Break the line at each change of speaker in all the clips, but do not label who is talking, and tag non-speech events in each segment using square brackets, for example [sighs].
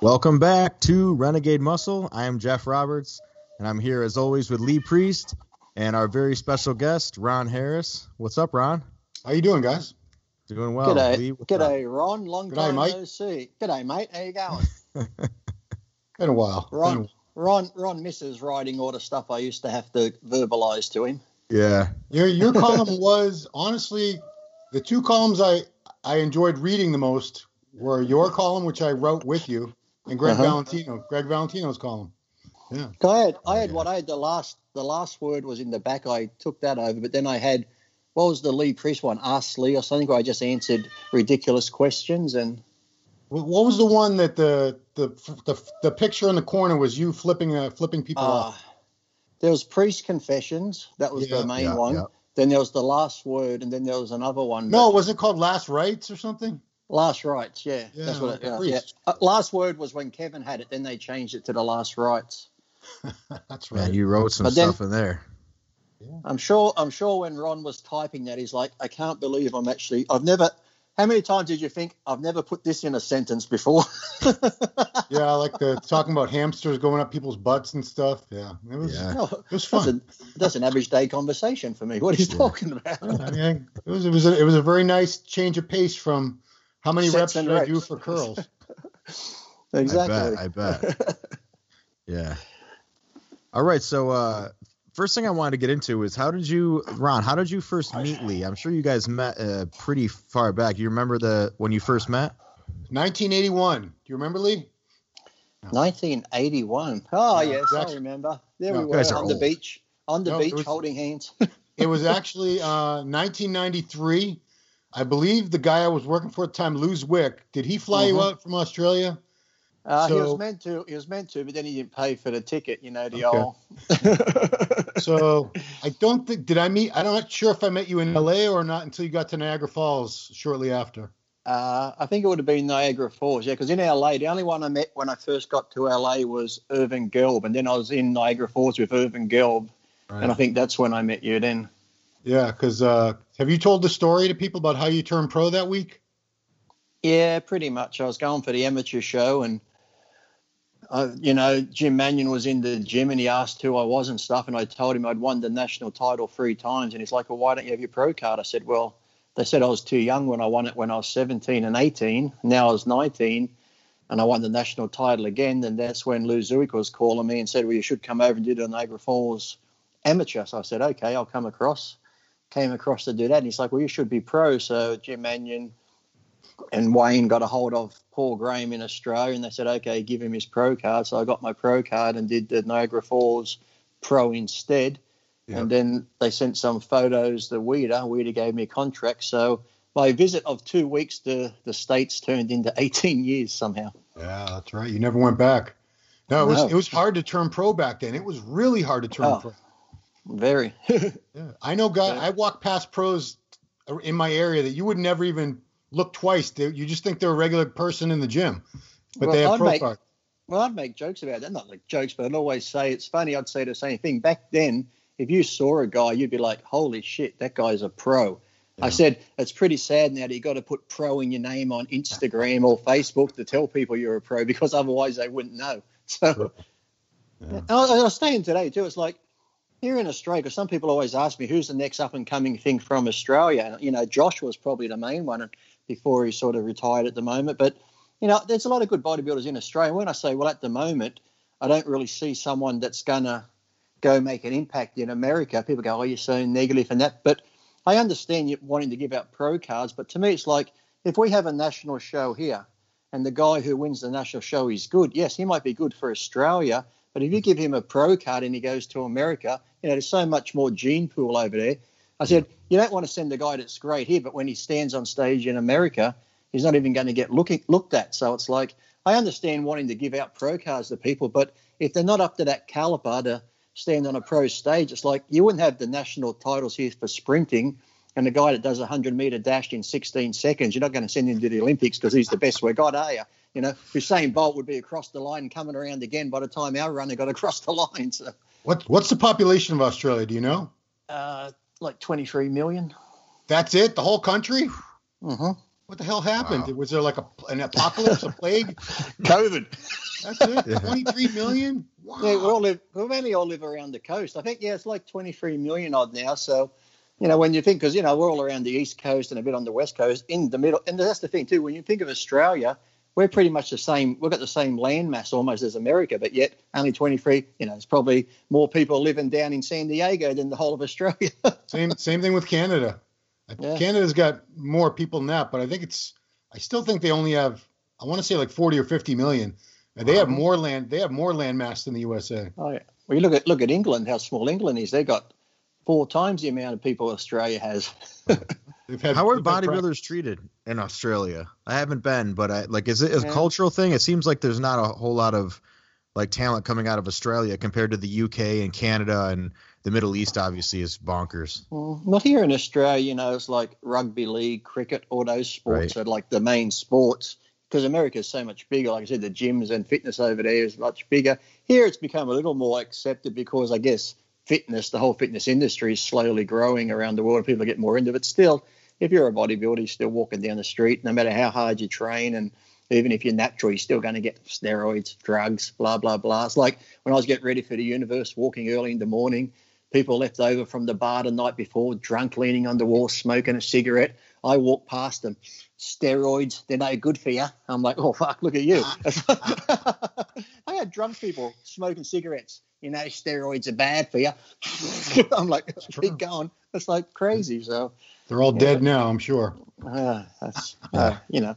Welcome back to Renegade Muscle. I am Jeff Roberts, and I'm here as always with Lee Priest and our very special guest, Ron Harris. What's up, Ron?
How you doing, guys?
Doing well.
G'day,
Lee, what's
g'day, Ron. Long
G'day,
time
mate.
no see. G'day, mate. How you going? [laughs]
Been a while.
Ron,
a-
Ron, Ron misses writing all the stuff I used to have to verbalize to him.
yeah.
Your your [laughs] column was honestly the two columns I I enjoyed reading the most were your column, which I wrote with you, and Greg
Uh-huh.
Valentino, Greg Valentino's column. Yeah.
I had, I had
Yeah.
what I had the last, the last word was in the back. I took that over, but then I had, what was the Lee Priest one? Ask Lee or something, where I just answered ridiculous questions and
What what was the one that the the the, the picture in the corner was you flipping uh, flipping people
uh,
off?
there was Priest Confessions. That was
Yeah,
the main
yeah,
one.
yeah.
Then there was the last word, and then there was another one.
No, was it called Last Rites or something?
Last rites, yeah,
Yeah,
that's what.
like
It,
a
yeah, Uh, last word was when Kevin had it. Then they changed it to the last rites. [laughs]
That's
Man,
right.
you wrote some
But then-
stuff in there.
I'm sure. I'm sure when Ron was typing that, he's like, "I can't believe I'm actually. I've never. How many times did you think I've never put this in a sentence before?" [laughs]
yeah, like the talking about hamsters going up people's butts and stuff. Yeah, it was
Yeah.
No,
it was
that's,
fun.
a, that's an average day conversation for me. What he's
Yeah.
talking about.
I mean, it was it was a, it was a very nice change of pace from how many reps
and
should I do for curls? [laughs]
exactly.
I bet. I bet. [laughs] yeah. All right. So, uh, first thing I wanted to get into is how did you, Ron? How did you first meet Lee? I'm sure you guys met uh, pretty far back. You remember the when you first met?
1981. Do you remember Lee?
1981. Oh
Yeah,
yes,
that's-
I remember. There
No,
we
you
were
guys are
on the beach, on the
No,
beach,
was-
holding hands.
It was [laughs] actually uh, 1993. I believe the guy I was working for at the time, Lou Zwick, did he fly you
Mhm.
out from Australia?
Uh, he was meant to. He was meant to, but then he didn't pay for the ticket. You know the
Okay.
old. [laughs]
So I don't think did I meet? I'm not sure if I met you in LA or not until you got to Niagara Falls shortly after.
Uh, I think it would have been Niagara Falls, yeah, because in LA, the only one I met when I first got to LA was Irvin Gelb, and then I was in Niagara Falls with Irvin Gelb, and I think that's when I met you then.
Yeah, because uh, have you told the story to people about how you turned pro that week?
Yeah, pretty much. I was going for the amateur show, and uh, you know, Jim Mannion was in the gym, and he asked who I was and stuff, and I told him I'd won the national title three times, and he's like, "Well, why don't you have your pro card?" I said, "Well." They said I was too young when I won it when I was 17 and 18. Now I was 19 and I won the national title again. And that's when Lou Zwick was calling me and said, Well, you should come over and do the Niagara Falls amateur. So I said, Okay, I'll come across. Came across to do that. And he's like, Well, you should be pro. So Jim Mannion and Wayne got a hold of Paul Graham in Australia and they said, Okay, give him his pro card. So I got my pro card and did the Niagara Falls pro instead.
Yeah.
And then they sent some photos to Weider. Weider gave me a contract. So my visit of two weeks to the States turned into [laughs] 18 years somehow.
Yeah, that's right. You never went back. No, it was
No.
it was hard to turn pro back then. It was really hard to turn
Oh.
pro.
Very. [laughs]
Yeah. I know guy
Yeah.
I walk past pros in my area that you would never even look twice. You just think they're a regular person in the gym. But
Well,
they have
I'd
pro card.
well, I'd make jokes about that. Not like jokes, but I'd always say it's funny. I'd say the same thing. Back then, if you saw a guy, you'd be like, holy shit, that guy's a pro.
Yeah.
I said, it's pretty sad now that you got to put pro in your name on Instagram or Facebook to tell people you're a pro because otherwise they wouldn't know. [laughs] So,
Yeah.
I, I was saying today too, it's like here in Australia, some people always ask me who's the next up and coming thing from Australia. And, you know, Josh was probably the main one before he sort of retired at the moment. But, you know, there's a lot of good bodybuilders in Australia. When I say, well, at the moment, I don't really see someone that's to go make an impact in America. People go, oh, you're so negative and that. But I understand you wanting to give out pro cards. But to me, it's like if we have a national show here and the guy who wins the national show is good, yes, he might be good for Australia. But if you give him a pro card and he goes to America, you know, there's so much more gene pool over there. I said, you don't want to send a guy that's great here, but when he stands on stage in America, he's not even going to get looked at. So it's like I understand wanting to give out pro cards to people, but if they're not up to that caliber to stand on a pro stage, it's like you wouldn't have the national titles here for sprinting. And the guy that does a 100 meter dash in 16 seconds, you're not going to send him to the Olympics because he's the best we got, are you? You know, Usain Bolt would be across the line coming around again by the time our runner got across the line. So,
What what's the population of Australia? Do you know?
uh, like 23 million.
That's it. The whole country.
hmm
What the hell happened?
Wow.
Was there like a, an apocalypse, a plague? [laughs]
COVID.
That's it.
Yeah.
23 million. Wow.
Yeah, we all live. We mainly all live around the coast. I think yeah, it's like 23 million odd now. So, you know, when you think, because you know we're all around the east coast and a bit on the west coast, in the middle, and that's the thing too. When you think of Australia, we're pretty much the same. We've got the same land mass almost as America, but yet only 23. You know, it's probably more people living down in San Diego than the whole of Australia. [laughs]
Same same thing with Canada.
Yeah.
Canada's got more people than that, but I think it's. I still think they only have. I want to say like 40 or 50 million. And they have more land. They have more land mass than the USA.
oh yeah. Well, you look at look at England, how small England is. They got four times the amount of people Australia has. [laughs]
They've had.
How are bodybuilders
practice.
treated in Australia? I haven't been, but I like is it a
Yeah.
cultural thing? It seems like there's not a whole lot of like talent coming out of Australia compared to the UK and Canada and the Middle East. Obviously, is bonkers.
Well, not here in Australia, you know, it's like rugby league, cricket, all those sports
Right.
are like the main sports because America is so much bigger. Like I said, the gyms and fitness over there is much bigger. Here it's become a little more accepted because I guess fitness, the whole fitness industry is slowly growing around the world. People get more into it. Still, if you're a bodybuilder, you're still walking down the street, no matter how hard you train and even if you're natural, you're still going to get steroids, drugs, blah, blah, blah. It's like when I was getting ready for the universe, walking early in the morning, people left over from the bar the night before, drunk, leaning on the wall, smoking a cigarette. I walked past them. Steroids, they're no good for you. I'm like, oh, fuck, look at you. [laughs] [laughs] I had drunk people smoking cigarettes. You know, steroids are bad for you. [laughs] I'm like, keep going. It's like crazy. So,
They're all dead now, I'm sure.
uh, that's, uh, you know,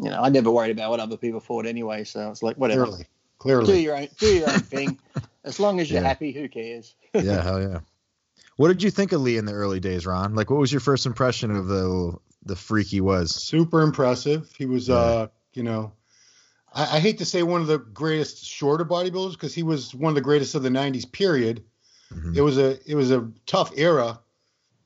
you know, I never worried about what other people thought anyway. So it's like, whatever.
Clearly. Clearly.
Do your own, do your own [laughs] thing. As long as you're
Yeah.
happy, who cares?
Yeah, hell yeah. What did you think of Lee in the early days, Ron? Like, what was your first impression of the the freak he was?
Super impressive. He was,
Yeah.
uh, you know, I, I hate to say one of the greatest shorter bodybuilders because he was one of the greatest of the 90s period.
Mhm.
it was a it was a tough era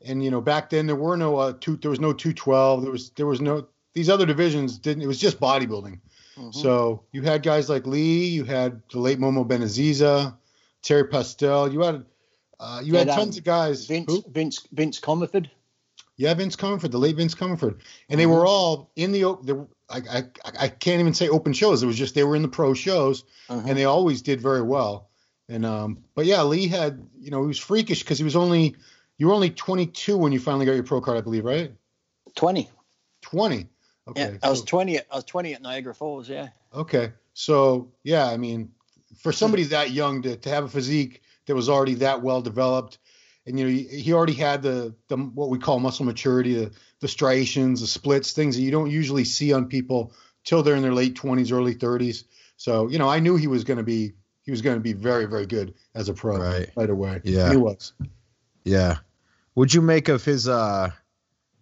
and you know back then there were no uh, two there was no 212 there was there was no these other divisions didn't it was just bodybuilding
Mhm.
so you had guys like lee you had the late momo benaziza terry pastel you had uh, you had
um,
tons of guys
Vince,
Who?
Vince, Vince Comerford.
yeah vince comerford the late vince comerford and they
Mhm.
were all in the, o- the I, I i can't even say open shows it was just they were in the pro shows
Uh-huh.
and they always did very well. And um, but yeah, Lee had you know he was freakish because he was only you were only 22 when you finally got your pro card, I believe, right?
20.
20. Okay.
Yeah, I was
so-
20. At, I was 20 at Niagara Falls. Yeah.
okay. So yeah, I mean, for somebody that young to, to have a physique that was already that well developed, and you know he, he already had the the what we call muscle maturity, the the striations, the splits, things that you don't usually see on people till they're in their late 20s, early 30s. So you know, I knew he was going to be he was going to be very very good as a pro
Right.
right away.
Yeah.
he was.
Yeah. What'd you make of his uh,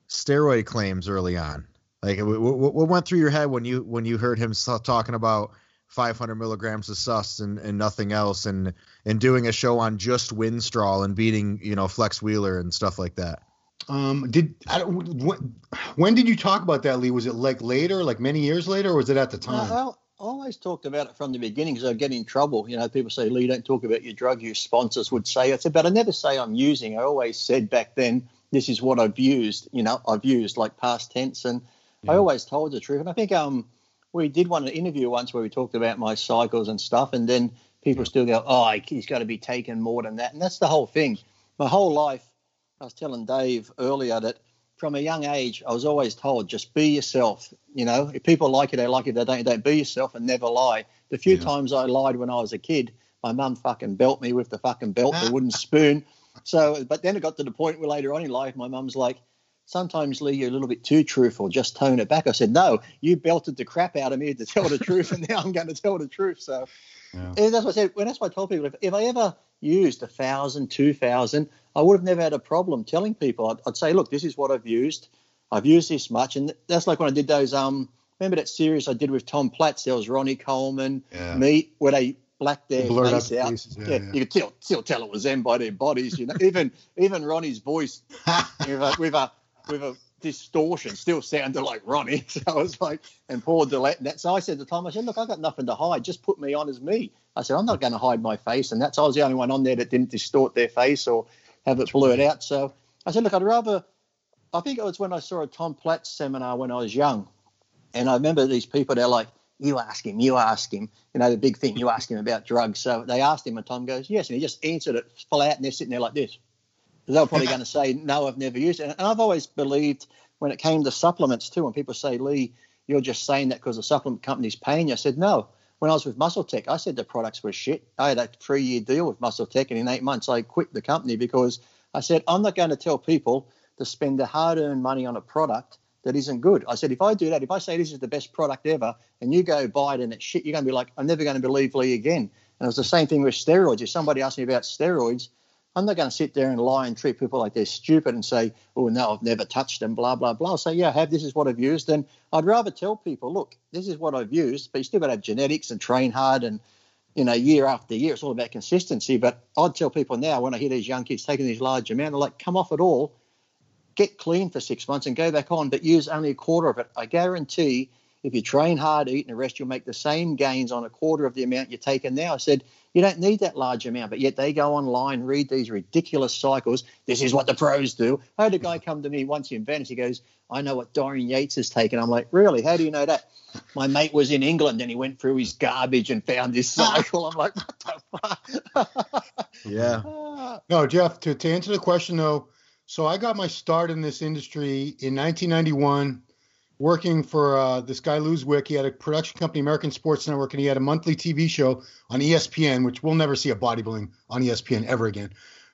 steroid claims early on? Like, what, what, what went through your head when you when you heard him talking about 500 milligrams of sus and, and nothing else, and and doing a show on just Winstrol and beating you know Flex Wheeler and stuff like that?
Um, did I when, when did you talk about that, Lee? Was it like later, like many years later, or was it at the time?
I I always talked about it from the beginning because I get in trouble. You know, people say, Lee, don't talk about your drug use. Sponsors would say, I said, but I never say I'm using. I always said back then, this is what I've used. You know, I've used like past tense, and I always told the truth. And I think um, we did one interview once where we talked about my cycles and stuff, and then people still go, oh, he's got to be taking more than that, and that's the whole thing. My whole life, I was telling Dave earlier that from a young age, I was always told, just be yourself. You know, if people like you, they like you. They don't, don't be yourself and never lie. The few
Yeah.
times I lied when I was a kid, my mum fucking belt me with the fucking belt, the wooden [laughs] spoon. So, but then it got to the point where later on in life, my mum's like, sometimes Lee, you're a little bit too truthful. Just tone it back. I said, no, you belted the crap out of me to tell the truth, and now I'm going to tell the truth. So, [laughs]
Yeah.
and that's what I said. When that's what I told people. If, if I ever used a thousand, two thousand, I would have never had a problem telling people. I'd, I'd say, look, this is what I've used. I've used this much, and that's like when I did those. Um, remember that series I did with Tom Platz? There was Ronnie Coleman,
Yeah.
me, where they blacked their
Blurred out
face out.
faces, yeah,
yeah,
yeah.
you could still, still tell it was them by their bodies. You know, even even Ronnie's voice [laughs] with a with a with a distortion still sounded like Ronnie. [laughs] So I was like, and Paul Dillett. So I said to Tom, I said, look, I got nothing to hide. Just put me on as me. I said, I'm not going to hide my face, and that's I was the only one on there that didn't distort their face or have it blurred out. So I said, look, I'd rather I think it was when I saw a Tom Platz seminar when I was young, and I remember these people. They're like, "You ask him, you ask him." You know, the big thing. You ask him about drugs. So they asked him, and Tom goes, "Yes," and he just answered it out, and they're sitting there like this. They were probably going to say, "No, I've never used it." And I've always believed when it came to supplements too, when people say, "Lee, you're just saying that because the supplement company's paying you," I said, "No." When I was with Muscle Tech, I said the products were shit. I had a three-year deal with Muscle Tech, and in eight months, I quit the company because I said I'm not going to tell people to spend their hard-earned money on a product that isn't good. I said if I do that, if I say this is the best product ever, and you go buy it and it's shit, you're going to be like, I'm never going to believe Lee again. And it was the same thing with steroids. If somebody asked me about steroids, I'm not going to sit there and lie and treat people like they're stupid and say, oh, no, I've never touched them, blah, blah, blah. I'll say, yeah, I have. This is what I've used. And I'd rather tell people, look, this is what I've used, but you still got to have genetics and train hard and, you know, year after year. It's all about consistency. But I'd tell people now when I hear these young kids taking these large amounts, they're like, come off it all, get clean for six months and go back on, but use only a quarter of it. I guarantee if you train hard, eat and rest, you'll make the same gains on a quarter of the amount you're taking now. I said, you don't need that large amount, but yet they go online, read these ridiculous cycles. This is what the pros do. I had a guy come to me once in Venice. He goes, I know what Dorian Yates has taken. I'm like, really? How do you know that? My mate was in England and he went through his garbage and found this ah. cycle. I'm like, what the fuck? [laughs]
Yeah. Ah.
No, Jeff, to, to answer the question though, so I got my start in this industry in 1991 working for uh, this guy Lou Zwick. He had a production company, American Sports Network, and he had a monthly TV show on ESPN, which we'll never see a bodybuilding on ESPN ever again,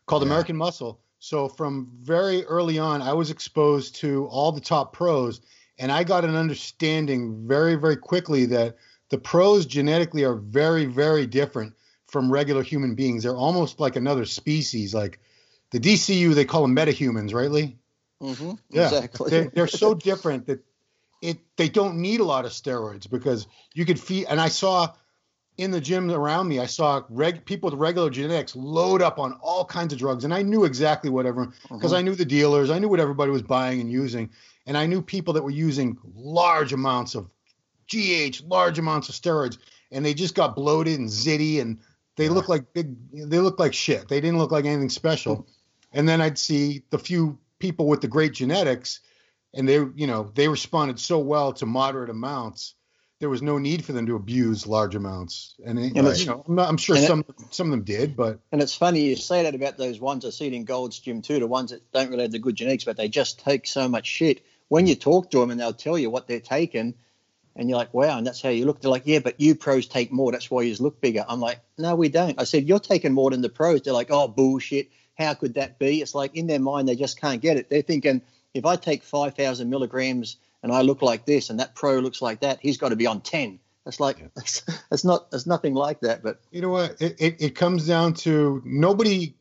called
Yeah.
American Muscle. So from very early on, I was exposed to all the top pros, and I got an understanding very, very quickly that the pros genetically are very, very different from regular human beings. They're almost like another species. Like the DCU, they call them metahumans, right, Lee?
Mm-hmm.
Yeah,
exactly.
They're, they're so [laughs] different that it they don't need a lot of steroids because you could feed. And I saw in the gym around me, I saw reg, people with regular genetics load up on all kinds of drugs, and I knew exactly what everyone because uh-huh. I knew the dealers, I knew what everybody was buying and using, and I knew people that were using large amounts of GH, large amounts of steroids, and they just got bloated and zitty, and they
Yeah.
look like big, they look like shit. They didn't look like anything special. Mm-hmm. And then I'd see the few people with the great genetics, and they, you know, they responded so well to moderate amounts. There was no need for them to abuse large amounts, and, it,
And
you know, I'm, not- I'm sure
and it-
some some of them did, but
And it's funny you say that about those ones I see it in Gold's Gym too, the ones that don't really have the good genetics, but they just take so much shit. When you talk to them and they'll tell you what they're taking, and you're like, wow, and that's how you look. They're like, yeah, but you pros take more. That's why you look bigger. I'm like, no, we don't. I said, you're taking more than the pros. They're like, oh, bullshit. How could that be? It's like in their mind, they just can't get it. They're thinking, if I take 5,000 milligrams and I look like this and that pro looks like that, he's got to be on 10. It's like, it's, it's not, it's nothing like that. But
you know what? It, it it comes down to nobody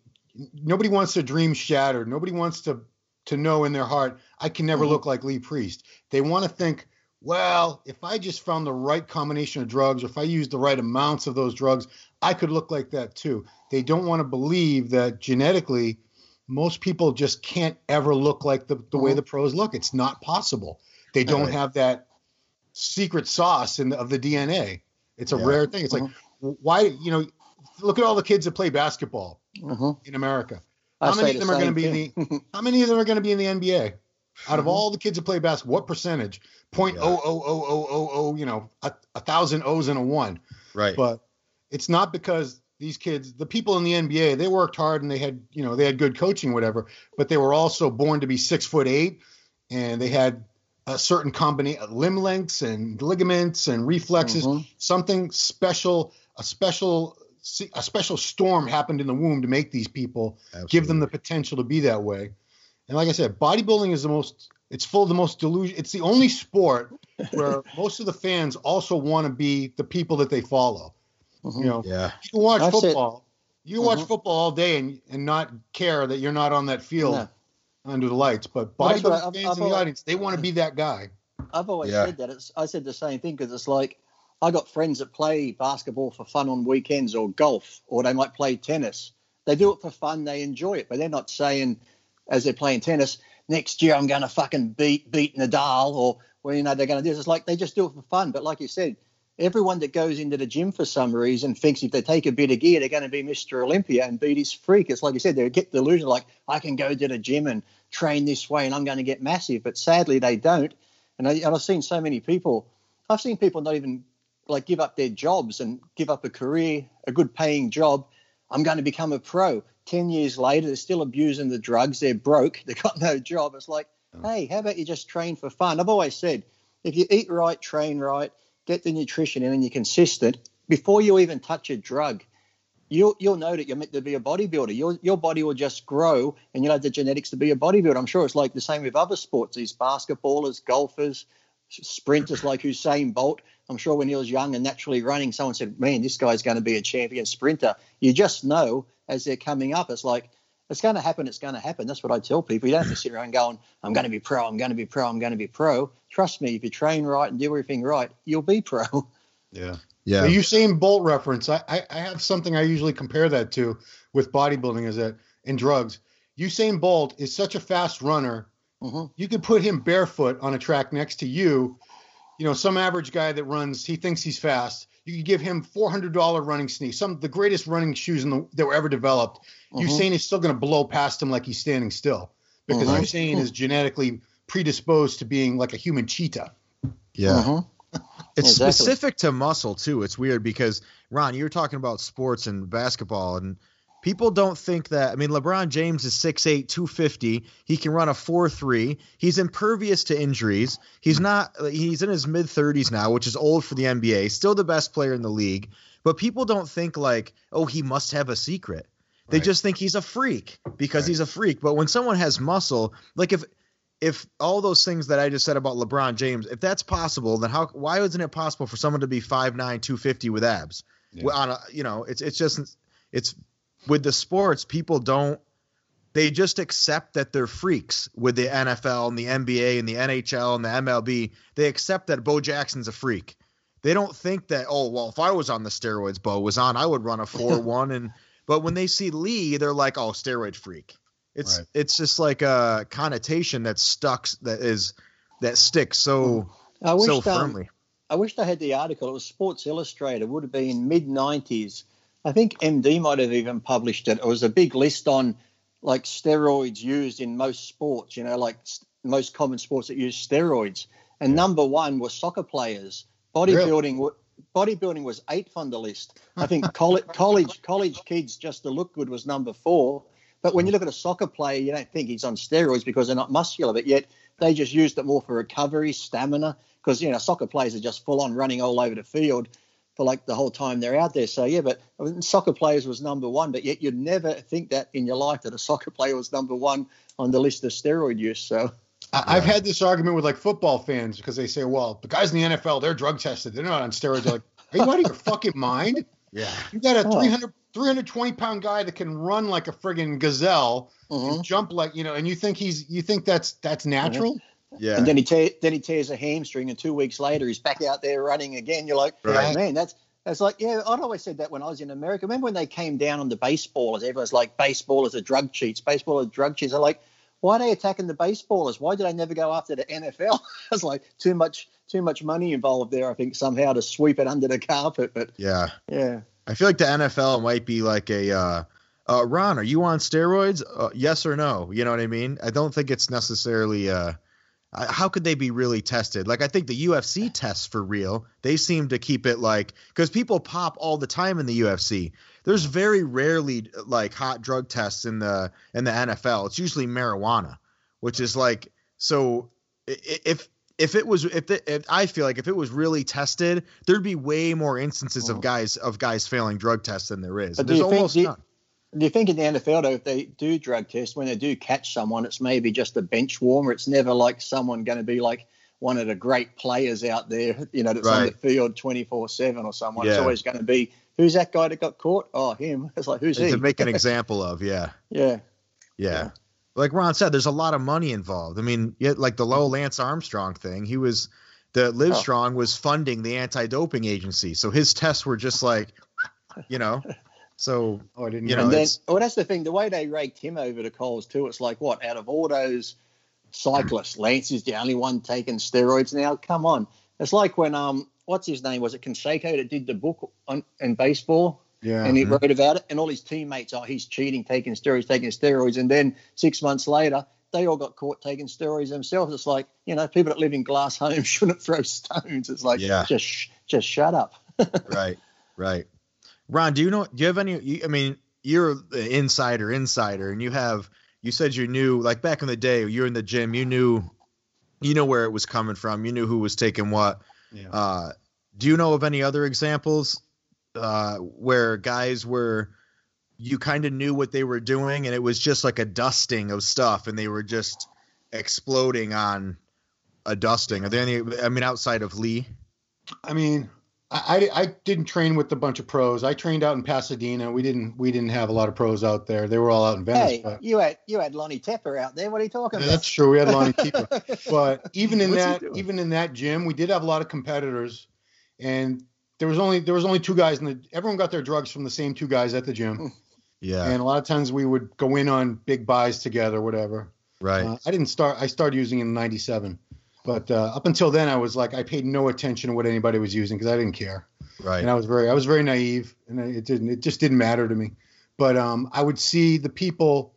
nobody wants their dream shattered. Nobody wants to to know in their heart, I can never
Mhm.
look like Lee Priest. They want to think, well, if I just found the right combination of drugs, or if I used the right amounts of those drugs, I could look like that too. They don't want to believe that genetically, most people just can't ever look like the, the way
Mhm.
the pros look. It's not possible. They don't
Right.
have that secret sauce in the, of the DNA. It's a
Yeah.
rare thing. It's like, why, you know, look at all the kids that play basketball
mhm.
in America.
I
How many of them
the
are going to be in
thing.
How many of them are going to be in the NBA? Out of all the kids that play basketball, what percentage? Point
Yeah.
oh oh oh oh oh oh, you know, a, a thousand O's and a one.
Right.
But it's not because these kids, the people in the NBA, they worked hard and they had, you know, they had good coaching, whatever. But they were also born to be six foot eight, and they had a certain combination, of limb lengths and ligaments and reflexes.
Mhm.
Something special, a special, a special storm happened in the womb to make these people give them the potential to be that way. And like I said, bodybuilding is the most it's full of the most delusion. It's the only sport where [laughs] most of the fans also want to be the people that they follow.
Mhm.
You know,
Yeah.
you can watch
I've said-
football. You can watch football all day and, and not care that you're not on that field
No.
under the lights. But
Well, that's what
bodybuilding
I- I've-
fans
I've
in the
always-
audience, they want to be that guy.
I've always
Yeah.
said that. It's, I said the same thing because it's like I got friends that play basketball for fun on weekends or golf, or they might play tennis. They do it for fun. They enjoy it, but they're not saying as they're playing tennis, next year I'm going to fucking beat beat Nadal or well, you know they're going to do this. It's like they just do it for fun. But like you said, everyone that goes into the gym for some reason thinks if they take a bit of gear, they're going to be Mr. Olympia and beat his freak. It's like you said, they get the illusion like, I can go to the gym and train this way and I'm going to get massive. But sadly, they don't. And, I, and I've seen so many people, I've seen people not even like give up their jobs and give up a career, a good paying job. I'm going to become a pro. 10 years later, they're still abusing the drugs. They're broke. [laughs] They've got no job. It's like, oh. hey, how about you just train for fun? I've always said, if you eat right, train right, get the nutrition in, and you're consistent, before you even touch a drug, you'll you'll know that you're meant to be a bodybuilder. Your your body will just grow, and you'll have the genetics to be a bodybuilder. I'm sure it's like the same with other sports. These basketballers, golfers, sprinters like Usain Bolt. I'm sure when he was young and naturally running, someone said, "Man, this guy's going to be a champion sprinter." You just know as they're coming up. It's like it's going to happen. It's going to happen. That's what I tell people. You don't have to sit around going, "I'm going to be pro. I'm going to be pro. I'm going to be pro." Trust me, if you train right and do everything right, you'll be pro. [laughs]
Yeah. Yeah. The Usain Bolt reference. I, I, I have something I usually compare that to with bodybuilding is that in drugs. Usain Bolt is such a fast runner. Mm-hmm. You could put him barefoot on a track next to you. You know, some average guy that runs, he thinks he's fast you could give him four hundred dollar running sneaks, some of the greatest running shoes in the, that were ever developed. Mm-hmm. Usain is still going to blow past him like he's standing still because mm-hmm. Usain is genetically predisposed to being like a human cheetah.
Yeah. Mm-hmm. [laughs] It's exactly. specific to muscle too. It's weird because Ron, you were talking about sports and basketball and people don't think that. I mean, LeBron James is 6'8, 250. He can run a 4 3. He's impervious to injuries. He's not, he's in his mid 30s now, which is old for the NBA. Still the best player in the league. But people don't think, like, oh, he must have a secret. They right. just think he's a freak because right. he's a freak. But when someone has muscle, like if, if all those things that I just said about LeBron James, if that's possible, then how why isn't it possible for someone to be 5'9, 250 with abs? Yeah. On a, you know, it's it's just it's with the sports, people don't they just accept that they're freaks with the NFL and the NBA and the NHL and the MLB. They accept that Bo Jackson's a freak. They don't think that, oh, well, if I was on the steroids Bo was on, I would run a [laughs] 4 1. and But when they see Lee, they're like, oh, steroid freak. It's right. it's just like a connotation that stuck that is that sticks so I so firmly. Um,
I wish I had the article. It was Sports Illustrated. It would have been mid '90s, I think MD might have even published it. It was a big list on like steroids used in most sports, you know, like most common sports that use steroids. And yeah. number one was soccer players. Bodybuilding, really? bodybuilding was eighth on the list. [laughs] I think college, college, college kids just to look good was number four. But when you look at a soccer player, you don't think he's on steroids because they're not muscular, but yet they just used it more for recovery, stamina. Because you know, soccer players are just full on running all over the field for like the whole time they're out there. So yeah, but I mean, soccer players was number one, but yet you'd never think that in your life that a soccer player was number one on the list of steroid use. So.
I've had this argument with like football fans because they say, well, the guys in the NFL, they're drug tested. They're not on steroids. They're like, [laughs] are you out of your fucking mind?
Yeah.
You got a 300, 320 pound guy that can run like a friggin' gazelle, mm-hmm. jump like, you know, and you think he's, you think that's, that's natural? Mm-hmm.
Yeah. And then he te- then he tears a hamstring, and two weeks later he's back out there running again. You're like, right. man, that's that's like, yeah, I'd always said that when I was in America. Remember when they came down on the baseballers? Everyone's like, baseballers are drug cheats. Baseballers are drug cheats. I'm like, why are they attacking the baseballers? Why did they never go after the NFL? [laughs] it's like too much too much money involved there. I think somehow to sweep it under the carpet. But
yeah,
yeah.
I feel like the NFL might be like a. Uh, uh, Ron, are you on steroids? Uh, yes or no? You know what I mean? I don't think it's necessarily. Uh, how could they be really tested? Like I think the UFC tests for real. They seem to keep it like because people pop all the time in the UFC. There's very rarely like hot drug tests in the in the NFL. It's usually marijuana, which is like so if if it was if, it, if I feel like if it was really tested, there'd be way more instances of guys of guys failing drug tests than there is. But There's almost think, none.
Do you think in the NFL though, if they do drug tests, when they do catch someone, it's maybe just a bench warmer. It's never like someone going to be like one of the great players out there, you know, that's right. on the field 24 seven or someone. Yeah. It's always going to be who's that guy that got caught? Oh, him. [laughs] It's like who's he?
To make an [laughs] example of, yeah.
yeah.
Yeah. Yeah. Like Ron said, there's a lot of money involved. I mean, yet like the low Lance Armstrong thing, he was the Livestrong oh. was funding the anti-doping agency, so his tests were just like, you know, so,
oh, I didn't you know, then, well, that's the thing. The way they raked him over the coals too, it's like what out of all those cyclists, [clears throat] Lance is the only one taking steroids now. Come on, it's like when um what's his name? Was it Canseco that did the book on in baseball?
Yeah.
and he
Mhm.
wrote about it, and all his teammates, oh, he's cheating, taking steroids, taking steroids, and then six months later, they all got caught taking steroids themselves. It's like, you know, people that live in glass [laughs] homes shouldn't throw stones. It's like,
Yeah.
just, just shut up. [laughs]
right, right. Ron, do you know? Do you have any? You, I mean, you're the insider, insider, and you have. You said you knew, like back in the day, you're in the gym. You knew, you know where it was coming from. You knew who was taking what.
Yeah.
Uh, do you know of any other examples uh, where guys were? You kind of knew what they were doing, and it was just like a dusting of stuff, and they were just exploding on a dusting. Are there any? I mean, outside of Lee.
I mean, I, I I didn't train with a bunch of pros. I trained out in Pasadena. We didn't we didn't have a lot of pros out there. They were all out in Venice.
Hey,
but,
you had you had Lonnie Teper out there. What are you talking
Yeah,
about?
that's true. We had Lonnie Teper. [laughs] but even in
What's
that even in that gym, we did have a lot of competitors, and there was only there was only two guys in the. Everyone got their drugs from the same two guys at the gym,
Yeah.
and a lot of times we would go in on big buys together, whatever.
right.
Uh, I didn't start. I started using in '97, but uh, up until then, I was like, I paid no attention to what anybody was using because I didn't care,
right.
and I was very, I was very naive, and it didn't, it just didn't matter to me. But um, I would see the people,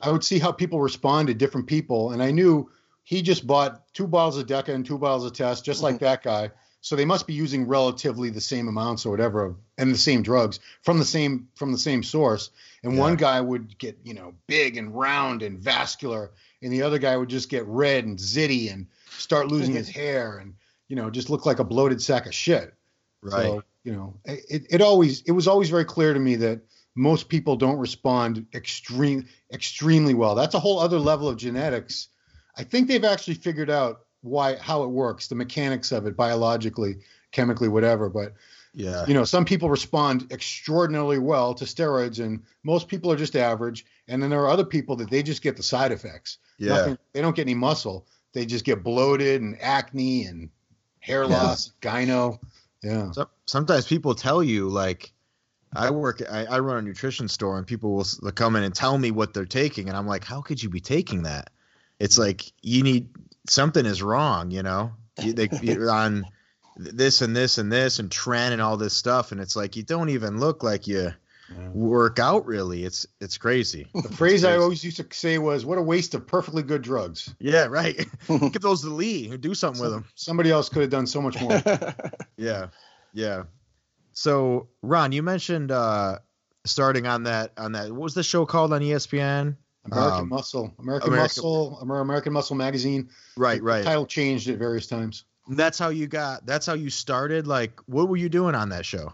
I would see how people respond to different people, and I knew he just bought two bottles of Deca and two bottles of Test, just like that guy. So they must be using relatively the same amounts or whatever, and the same drugs from the same from the same source. And
Yeah.
one guy would get you know big and round and vascular, and the other guy would just get red and zitty and start losing his mm-hmm. hair and you know just look like a bloated sack of shit.
right.
So, you know, it, it always it was always very clear to me that most people don't respond extreme extremely well. That's a whole other level of genetics. I think they've actually figured out why how it works, the mechanics of it biologically, chemically, whatever. But
yeah.
you know, some people respond extraordinarily well to steroids, and most people are just average. And then there are other people that they just get the side effects.
Yeah.
Nothing, they don't get any muscle. They just get bloated and acne and hair
Yeah.
loss, gyno. Yeah.
So, sometimes people tell you like I work I, I run a nutrition store and people will come in and tell me what they're taking and I'm like how could you be taking that? It's like you need something is wrong, you know. You, they, [laughs] you're on this and this and this and trend and all this stuff and it's like you don't even look like you. Work out really. It's it's crazy.
The [laughs] phrase I always used to say was, "What a waste of perfectly good drugs."
Yeah, right. [laughs] [laughs] Give those to Lee and do something with them.
Somebody else could have done so much more.
Yeah, yeah. So Ron, you mentioned uh starting on that on that. What was the show called on ESPN?
American
Um,
Muscle, American,
American-
Muscle, American Muscle magazine.
Right,
The
right.
title changed at various times.
That's how you got. That's how you started. Like, what were you doing on that show?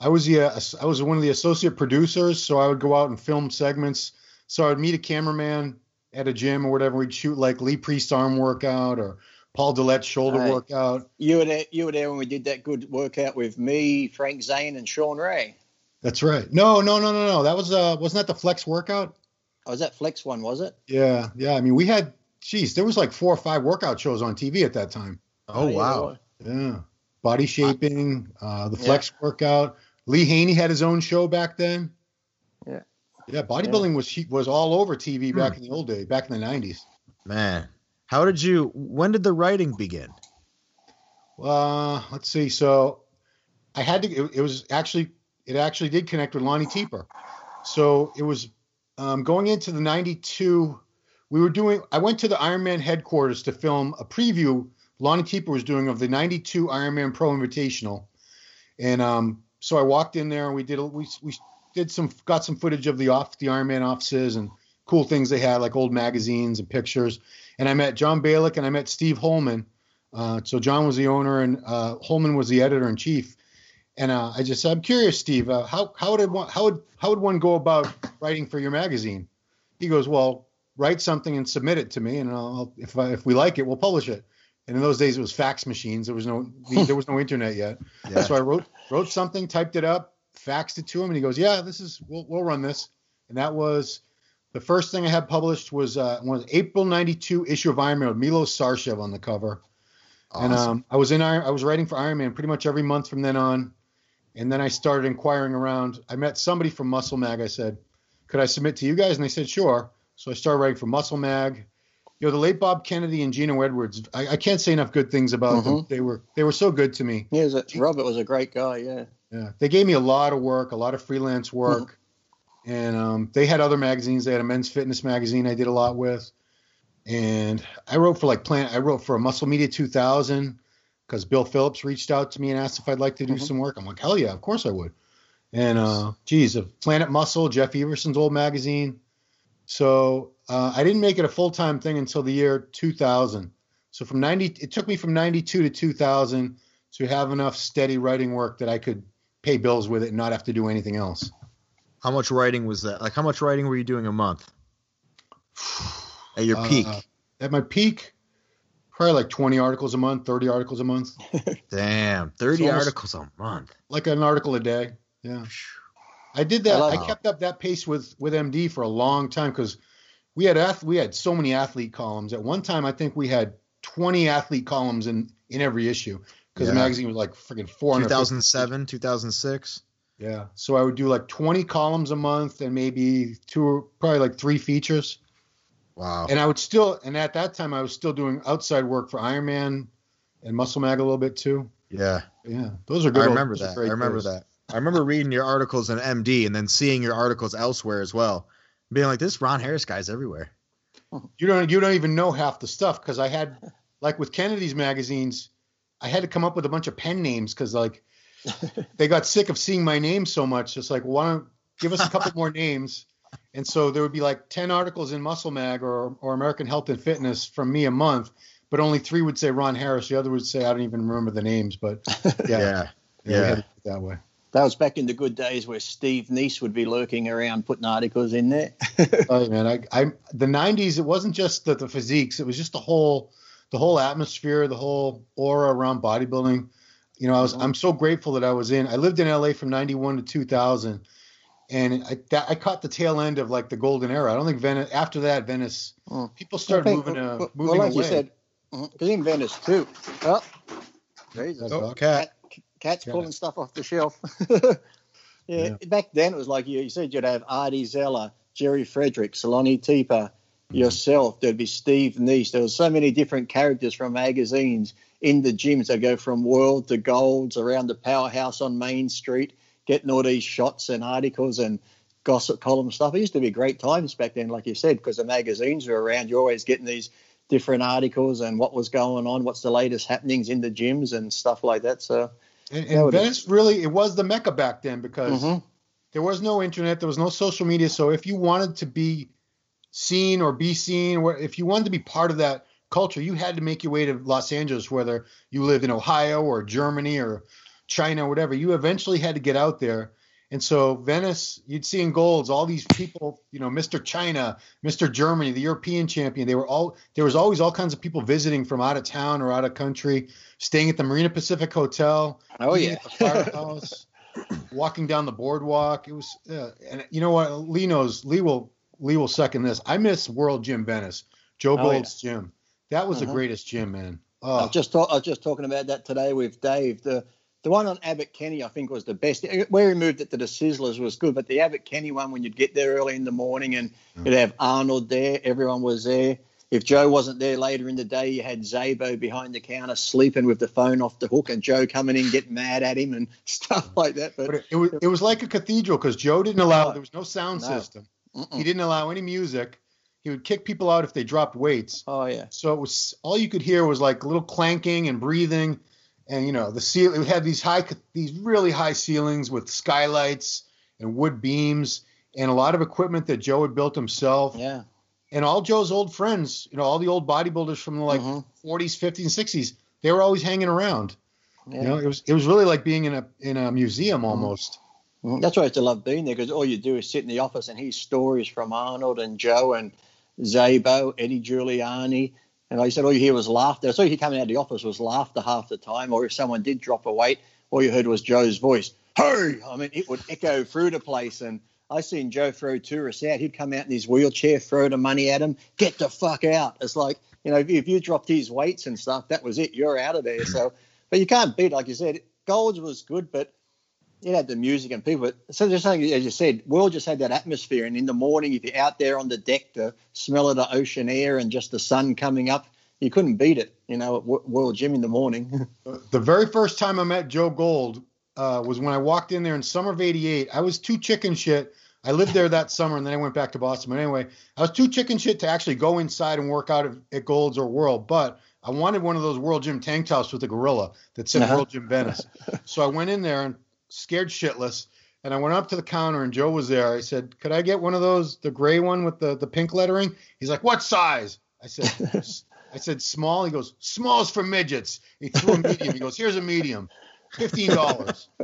I was the uh, I was one of the associate producers, so I would go out and film segments. So I would meet a cameraman at a gym or whatever. We'd shoot like Lee Priest arm workout or Paul Dillett shoulder
Right.
workout.
you were there. You were there when we did that good workout with me, Frank Zane, and Shawn Ray.
That's right. No, no, no, no, no. That was uh wasn't that the flex workout?
Oh, was that Flex one? Was it?
Yeah, yeah. I mean, we had, geez, there was like four or five workout shows on TV at that time.
Oh
yeah,
wow.
Yeah, body shaping, uh, the
Yeah.
flex workout. Lee Haney had his own show back then.
Yeah.
Yeah, bodybuilding was was all over TV back
Hmm.
in the old day, back in the '90s.
Man, how did you? When did the writing begin?
Uh, let's see. So I had to. It, it was actually it actually did connect with Lonnie Teper. So it was um, going into the '92. We were doing. I went to the Ironman headquarters to film a preview. Lonnie Teper was doing of the '92 Ironman Pro Invitational, and um, so I walked in there and we did. We we did some got some footage of the off the Iron Man offices and cool things they had like old magazines and pictures. And I met John Balik and I met Steve Holman. Uh, so John was the owner and uh, Holman was the editor in chief. And uh, I just said, I'm curious, Steve, uh, how how would one, how would how would one go about writing for your magazine? He goes, well, write something and submit it to me, and I'll, if I, if we like it, we'll publish it. And in those days, it was fax machines. There was no [laughs] there was no internet yet.
Yeah.
So I wrote wrote something, typed it up, faxed it to him, and he goes, "Yeah, this is we'll we'll run this." And that was the first thing I had published was uh, was April '92 issue of Iron Man with Milos Sarcev on the cover. And
Awesome.
um, I was in Iron, I was writing for Iron Man pretty much every month from then on. And then I started inquiring around. I met somebody from Muscle Mag. I said, "Could I submit to you guys?" And they said, "Sure." So I started writing for Muscle Mag, you know, the late Bob Kennedy and Gino Edwards. I, I can't say enough good things about them.
Mhm.
They were they were so good to me.
Yeah, was a- Robert was a great guy. Yeah.
Yeah, they gave me a lot of work, a lot of freelance work, and um, they had other magazines. They had a men's fitness magazine I did a lot with, and I wrote for like Planet. I wrote for Muscle Media 2000 because Bill Phillips reached out to me and asked if I'd like to do
Mhm.
some work. I'm like, hell yeah, of course I would. And uh, geez, uh, Planet Muscle, Jeff Everson's old magazine. So uh, I didn't make it a full time thing until the year 2000. So from 90, it took me from 92 to 2000 to have enough steady writing work that I could pay bills with it and not have to do anything else.
How much writing was that? Like, how much writing were you doing a month? At your peak.
Uh, at my peak, probably like 20 articles a month, 30 articles a month, [laughs]
Damn, 30
almost-
articles a month.
like an article a day. Yeah. I did that.
I
I, kept up that pace with with MD for a long time because we had ath- we had so many athlete columns. At one time, I think we had 20 athlete columns in in every issue because the magazine was like freaking 400.
2007, 2006.
Yeah. So I would do like 20 columns a month and maybe two, probably like three features.
Wow.
And I would still, and at that time, I was still doing outside work for Iron Man and Muscle Mag a little bit too.
yeah,
Yeah, those are good.
I remember
are
that. I remember
days.
that. I remember reading your articles in MD and then seeing your articles elsewhere as well. Being like, this Ron Harris guy's everywhere.
You don't, you don't even know half the stuff because I had, like with Kennedy's magazines, I had to come up with a bunch of pen names because like [laughs] they got sick of seeing my name so much. It's like, why don't give us a couple more [laughs] names? And so there would be like 10 articles in Muscle Mag or, or American Health and Fitness from me a month, but only three would say Ron Harris. The other would say, I don't even remember the names, but [laughs] yeah,
Yeah.
yeah, we had it that way.
That was back in the good days where Steve Neece would be lurking around putting articles in there. [laughs]
Oh man, I, I the '90s. It wasn't just the, the physiques; it was just the whole, the whole atmosphere, the whole aura around bodybuilding. You know, I was I'm so grateful that I was in. I lived in LA from '91 to 2000, and I that, I caught the tail end of like the golden era. I don't think Venice after that Venice
Mm.
people started
think-
moving uh,
well,
moving
well, like
away.
you said, because in Venice too. Oh, Jesus.
Oh, cat.
Cat, cat's
Cat.
pulling stuff off the shelf. [laughs] yeah,
Yeah.
back then it was like you, you said you'd have Artie Zeller, Jerry Frederick, Saloni Tipa, mm-hmm. yourself. There'd be Steve Neece. There was so many different characters from magazines in the gyms. They go from world to golds around the powerhouse on Main Street, getting all these shots and articles and gossip column stuff. It used to be great times back then, like you said, because the magazines were around. You're always getting these different articles and what was going on, what's the latest happenings in the gyms and stuff like that. So,
And, and Venice really, it was the mecca back then because
mhm.
there was no internet, there was no social media. So if you wanted to be seen or be seen, or if you wanted to be part of that culture, you had to make your way to Los Angeles, whether you lived in Ohio or Germany or China or whatever. You eventually had to get out there. And so Venice, you'd see in golds all these people, you know, Mr. China, Mr. Germany, the European champion. They were all there was always all kinds of people visiting from out of town or out of country, staying at the Marina Pacific Hotel.
oh yeah,
at the firehouse, [laughs] walking down the boardwalk. It was, uh, and you know what? Lee knows. Lee will. Lee will second this. I miss World Gym Venice, Joe
Oh, yeah.
Gym. That was the
Uh-huh.
greatest gym, man.
I
Oh,
was just talk, I was just talking about that today with Dave. The the one on Abbot Kinney, I think, was the best. Uh, where he moved it to the Sizzlers was good, but the Abbot Kinney one, when you'd get there early in the morning and you'd have Arnold there, everyone was there. If Joe wasn't there later in the day, you had Zabo behind the counter sleeping with the phone off the hook, and Joe coming in getting mad at him and [laughs] stuff like that. But,
but it, it was it was like a cathedral because Joe didn't allow. There was no sound
No.
system.
mm-mm.
He didn't allow any music. He would kick people out if they dropped weights.
oh yeah,
So it was all you could hear was like little clanking and breathing, and you know the ceiling. We had these high, these really high ceilings with skylights and wood beams and a lot of equipment that Joe had built himself.
yeah,
And all Joe's old friends, you know, all the old bodybuilders from the like
Mhm.
40s, 50s, and 60s, they were always hanging around.
yeah.
You know, it was it was really like being in a in a museum almost.
Mhm. That's why I used to love being there because all you do is sit in the office and hear stories from Arnold and Joe and Zabo, Eddie Giuliani. And I said, all you hear was laughter. So you coming out of the office was laughter half the time. Or if someone did drop a weight, all you heard was Joe's voice. Hey! I mean, it would echo through the place. And I seen Joe throw tourists out. He'd come out in his wheelchair, throw the money at him, get the fuck out. It's like, you know, if you, if you dropped his weights and stuff, that was it. You're out of there. So, but you can't beat, like you said, Golds was good, but it had the music and people. So just saying, as you said, World just had that atmosphere. And in the morning, if you're out there on the deck, the smell of the ocean air and just the sun coming up, you couldn't beat it. You know, at World Gym in the morning. [laughs]
the very first time I met Joe Gold uh, was when I walked in there in summer of '88. I was too chicken shit. I lived there that summer, and then I went back to Boston. But anyway, I was too chicken shit to actually go inside and work out at, at Gold's or World, but I wanted one of those World Gym tank tops with a gorilla that said uh-huh. World Gym Venice. [laughs] so I went in there and scared shitless. And I went up to the counter and Joe was there. I said, "Could I get one of those, the gray one with the, the pink lettering?" He's like, "What size?" I said, [laughs] "I said small." He goes, "Small's for midgets." He threw a medium. He goes, "Here's a medium, fifteen dollars." [laughs]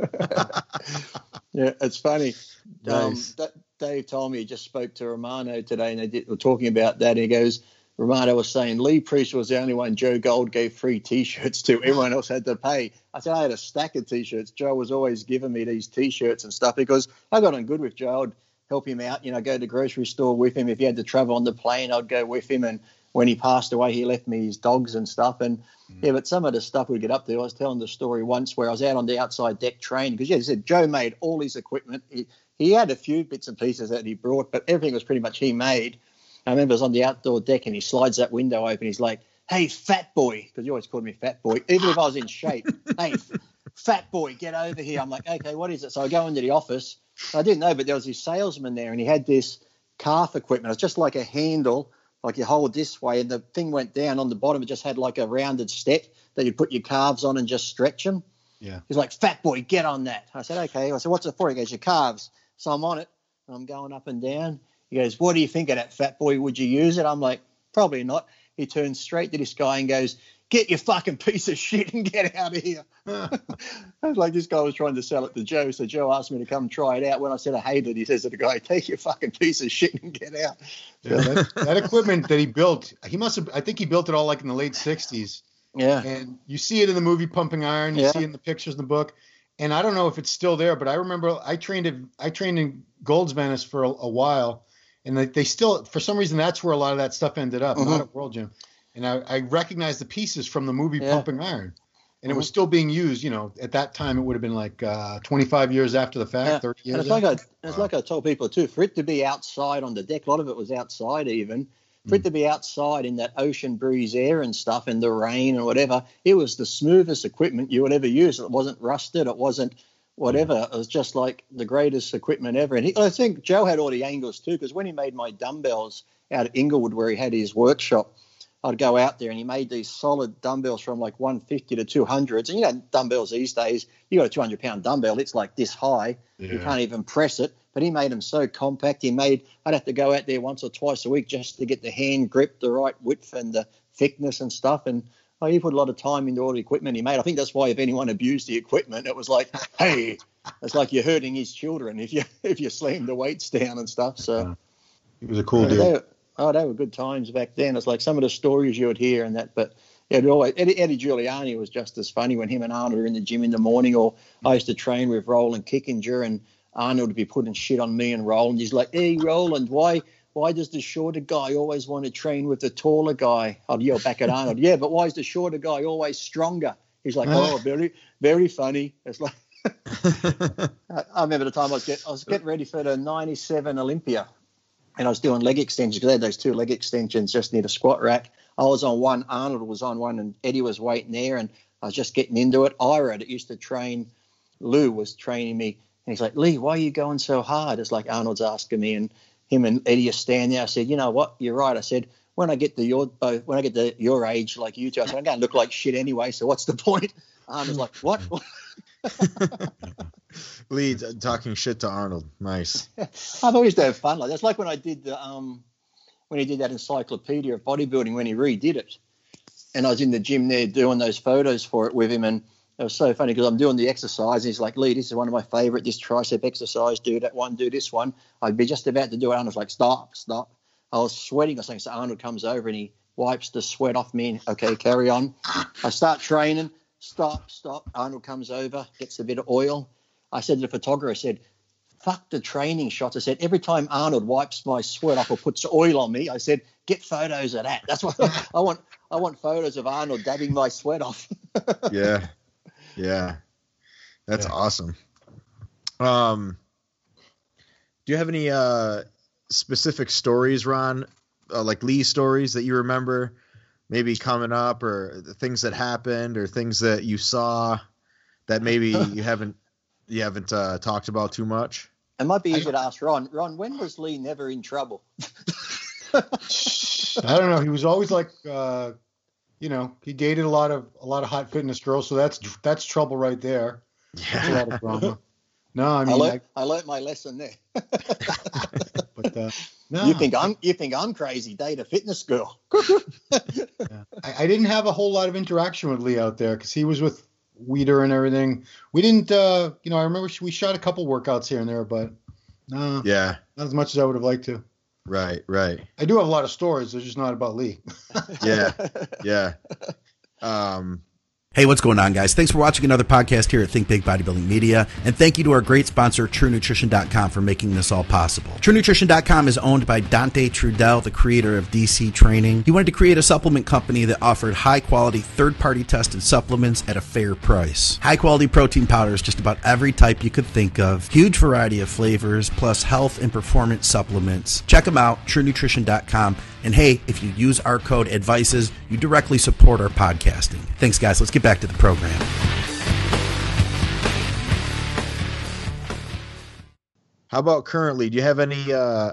yeah, it's funny. Nice. Um, Dave told me he just spoke to Romano today, and they did, were talking about that. And he goes, Romano was saying Lee Priest was the only one Joe Gold gave free T-shirts to. Everyone else had to pay. I said I had a stack of T-shirts. Joe was always giving me these T-shirts and stuff because I got on good with Joe. I'd help him out. You know, go to the grocery store with him. If he had to travel on the plane, I'd go with him. And when he passed away, he left me his dogs and stuff. And mm. yeah, but some of the stuff we get up to. I was telling the story once where I was out on the outside deck training because yeah, he said Joe made all his equipment. He, he had a few bits and pieces that he brought, but everything was pretty much he made. I remember I was on the outdoor deck and he slides that window open. He's like, "Hey, fat boy," because he always called me fat boy, even if I was in shape. [laughs] hey, fat boy, get over here. I'm like, okay, what is it? So I go into the office. I didn't know, but there was this salesman there, and he had this calf equipment. It's just like a handle, like you hold this way, and the thing went down on the bottom. It just had like a rounded step that you put your calves on and just stretch them.
Yeah.
He's like, fat boy, get on that. I said, okay. I said, what's it for? He goes, your calves. So I'm on it, and I'm going up and down. He goes, What do you think of that fat boy? Would you use it? I'm like, Probably not. He turns straight to this guy and goes, Get your fucking piece of shit and get out of here. [laughs] I was like, this guy was trying to sell it to Joe. So Joe asked me to come try it out. When I said I hated it, he says to the guy, Take your fucking piece of shit and get out.
Yeah, that, that equipment that he built, he must have, I think he built it all like in the late 60s.
Yeah.
And you see it in the movie Pumping Iron, you yeah. see it in the pictures in the book and I don't know if it's still there, but I remember I trained at, I trained in Gold's Venice for a, a while, and they, they, still for some reason that's where a lot of that stuff ended up, mm-hmm. not at World Gym. And I, I recognized the pieces from the movie yeah. Pumping Iron, and mm-hmm. it was mm-hmm. still being used. You know, at that time it would have been like uh, 25 years after the fact, yeah. 30 years.
And it's like I, it's like I told people too. For it to be outside on the deck, a lot of it was outside even for it to be outside in that ocean breeze air and stuff and the rain and whatever, it was the smoothest equipment you would ever use. It wasn't rusted. It wasn't Hmm. whatever. It was just like the greatest equipment ever. And he, I think Joe had all the angles too, because when he made my dumbbells out at Inglewood, where he had his workshop, I'd go out there and he made these solid dumbbells from like 150 to 200s. And you know, dumbbells these days, you got a 200 pound dumbbell, it's like this high. Yeah. You can't even press it but he made them so compact. He made I'd have to go out there once or twice a week just to get the hand grip, the right width and the thickness and stuff. And oh, he put a lot of time into all the equipment he made. I think that's why if anyone abused the equipment, it was like, [laughs] hey, it's like you're hurting his children if you [laughs] if you slam the weights down and stuff. So
he was a cool dude. They,
oh, they were good times back then. It's like some of the stories you would hear and that, but. Yeah, always, Eddie, Eddie Giuliani was just as funny when him and Arnold were in the gym in the morning, or I used to train with Roland Kickinger, and Arnold would be putting shit on me and Roland. He's like, hey, Roland, why why does the shorter guy always want to train with the taller guy? Oh, I'd yell back at Arnold, yeah, but why is the shorter guy always stronger? He's like, oh, very, very funny. It's like, [laughs] I remember the time I was, get, I was getting ready for the 97 Olympia and I was doing leg extensions because I had those two leg extensions just near the squat rack. I was on one, Arnold was on one, and Eddie was waiting there, and I was just getting into it. Ira that used to train, Lou was training me and he's like, Lee, why are you going so hard? It's like Arnold's asking me, and him and Eddie are standing there. I said, you know what? You're right. I said, when I get to your both, when I get to your age, like you two, I said, I'm going to look like shit anyway. So what's the point? [laughs] Arnold's like, what? [laughs]
Lee talking shit to Arnold. Nice.
I've always had fun like that's like when I did the um when he did that encyclopedia of bodybuilding when he redid it, and I was in the gym there doing those photos for it with him and it was so funny because I'm doing the exercise. And he's like, Lee, this is one of my favorite, this tricep exercise. Do that one, do this one. I'd be just about to do it. and Arnold's like, stop, stop. I was sweating or something. So Arnold comes over and he wipes the sweat off me. Okay, carry on. I start training. Stop, stop. Arnold comes over, gets a bit of oil. I said to the photographer, I said, fuck the training shots. I said, every time Arnold wipes my sweat off or puts oil on me, I said, get photos of that. That's what [laughs] I want. I want photos of Arnold dabbing my sweat off. [laughs]
yeah. Yeah, that's yeah. awesome. Um, do you have any uh specific stories, Ron? Uh, like Lee stories that you remember, maybe coming up, or the things that happened, or things that you saw that maybe [laughs] you haven't you haven't uh, talked about too much.
It might be easier to ask Ron. Ron, when was Lee never in trouble? [laughs]
I don't know. He was always like, uh, you know, he dated a lot of a lot of hot fitness girls, so that's that's trouble right there. That's a lot of drama. No, I
I,
mean,
learned, I learned my lesson there. [laughs]
but uh, no,
You think I'm you think I'm crazy? Date a fitness girl. [laughs]
I, I didn't have a whole lot of interaction with Lee out there because he was with Weider and everything. We didn't, uh, you know, I remember we shot a couple workouts here and there, but no,
Yeah,
not as much as I would have liked to.
Right, right.
I do have a lot of stories. They're just not about Lee.
Yeah, [laughs] yeah. Um,
Hey, what's going on, guys? Thanks for watching another podcast here at Think Big Bodybuilding Media. And thank you to our great sponsor, TrueNutrition.com, for making this all possible. TrueNutrition.com is owned by Dante Trudell, the creator of DC Training. He wanted to create a supplement company that offered high quality, third party tested supplements at a fair price. High quality protein powders, just about every type you could think of. Huge variety of flavors, plus health and performance supplements. Check them out, TrueNutrition.com. And hey, if you use our code ADVICES, you directly support our podcasting. Thanks, guys. Let's get back to the program.
how about currently? Do you have any? Uh,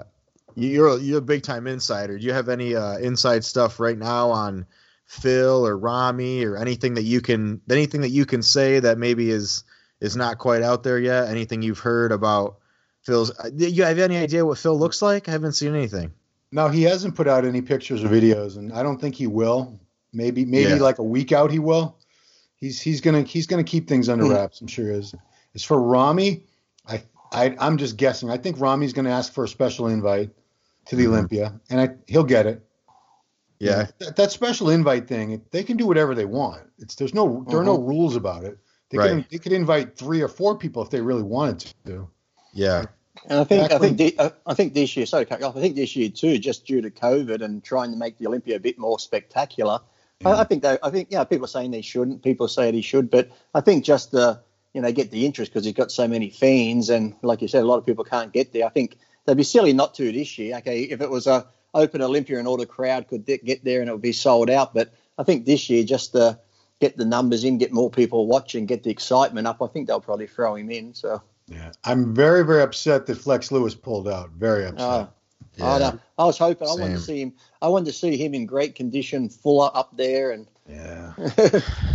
you're you're a big time insider. Do you have any uh, inside stuff right now on Phil or Rami or anything that you can anything that you can say that maybe is is not quite out there yet? Anything you've heard about Phil's? uh, Do you have any idea what Phil looks like? I haven't seen anything.
No, he hasn't put out any pictures or videos, and I don't think he will. Maybe, maybe
Yeah.
like a week out, he will. He's he's gonna he's gonna keep things under
Hmm.
wraps. I'm sure he is. As for Rami, I, I I'm just guessing. I think Rami's gonna ask for a special invite to the
Mhm.
Olympia, and I he'll get it.
Yeah,
That, that special invite thing, they can do whatever they want. It's there's no there are no rules about it. They
Right.
can they could invite three or four people if they really wanted to.
yeah,
And I think I think the, I think this year, sorry, to cut you off. I think this year too, just due to COVID and trying to make the Olympia a bit more spectacular. I, I think they, I think yeah, people are saying they shouldn't. People say he should, but I think just the you know get the interest because he's got so many fans and like you said, a lot of people can't get there. I think they'd be silly not to this year. Okay, if it was a open Olympia and all the crowd could get there and it would be sold out, but I think this year just to get the numbers in, get more people watching, get the excitement up. I think they'll probably throw him in. So.
Yeah, I'm very very upset that Flex Lewis pulled out. Very upset.
Oh,
yeah.
I, know. I was hoping. I wanted to see him. I wanted to see him in great condition, fuller up there, and
yeah, [laughs]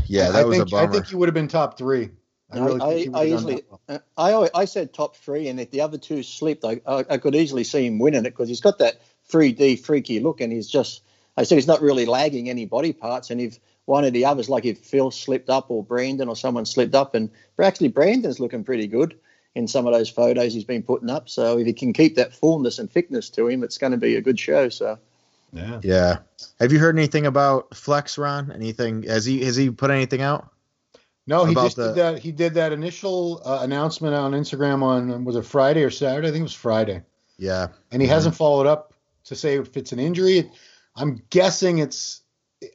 yeah.
I
That was
think,
a bummer.
I think he would have been top three. I
I-
really
I-
think he would
I easily-
well.
uh, I always, I said top three, and if the other two slipped, I I, I could easily see him winning it because he's got that 3D freaky look, and he's just. I said he's not really lagging any body parts, and if one of the others, like if Phil slipped up or Brandon or someone slipped up, and actually Brandon's looking pretty good in some of those photos he's been putting up. So if he can keep that fullness and thickness to him, it's going to be a good show. So.
Yeah.
Yeah. Have you heard anything about Flex, Ron? Anything? Has he has he put anything out?
No, he just
the-
did that. He did that initial uh, announcement on Instagram on was it Friday or Saturday? I think it was Friday,
Yeah.
and he
Mhm.
hasn't followed up to say if it's an injury. I'm guessing it's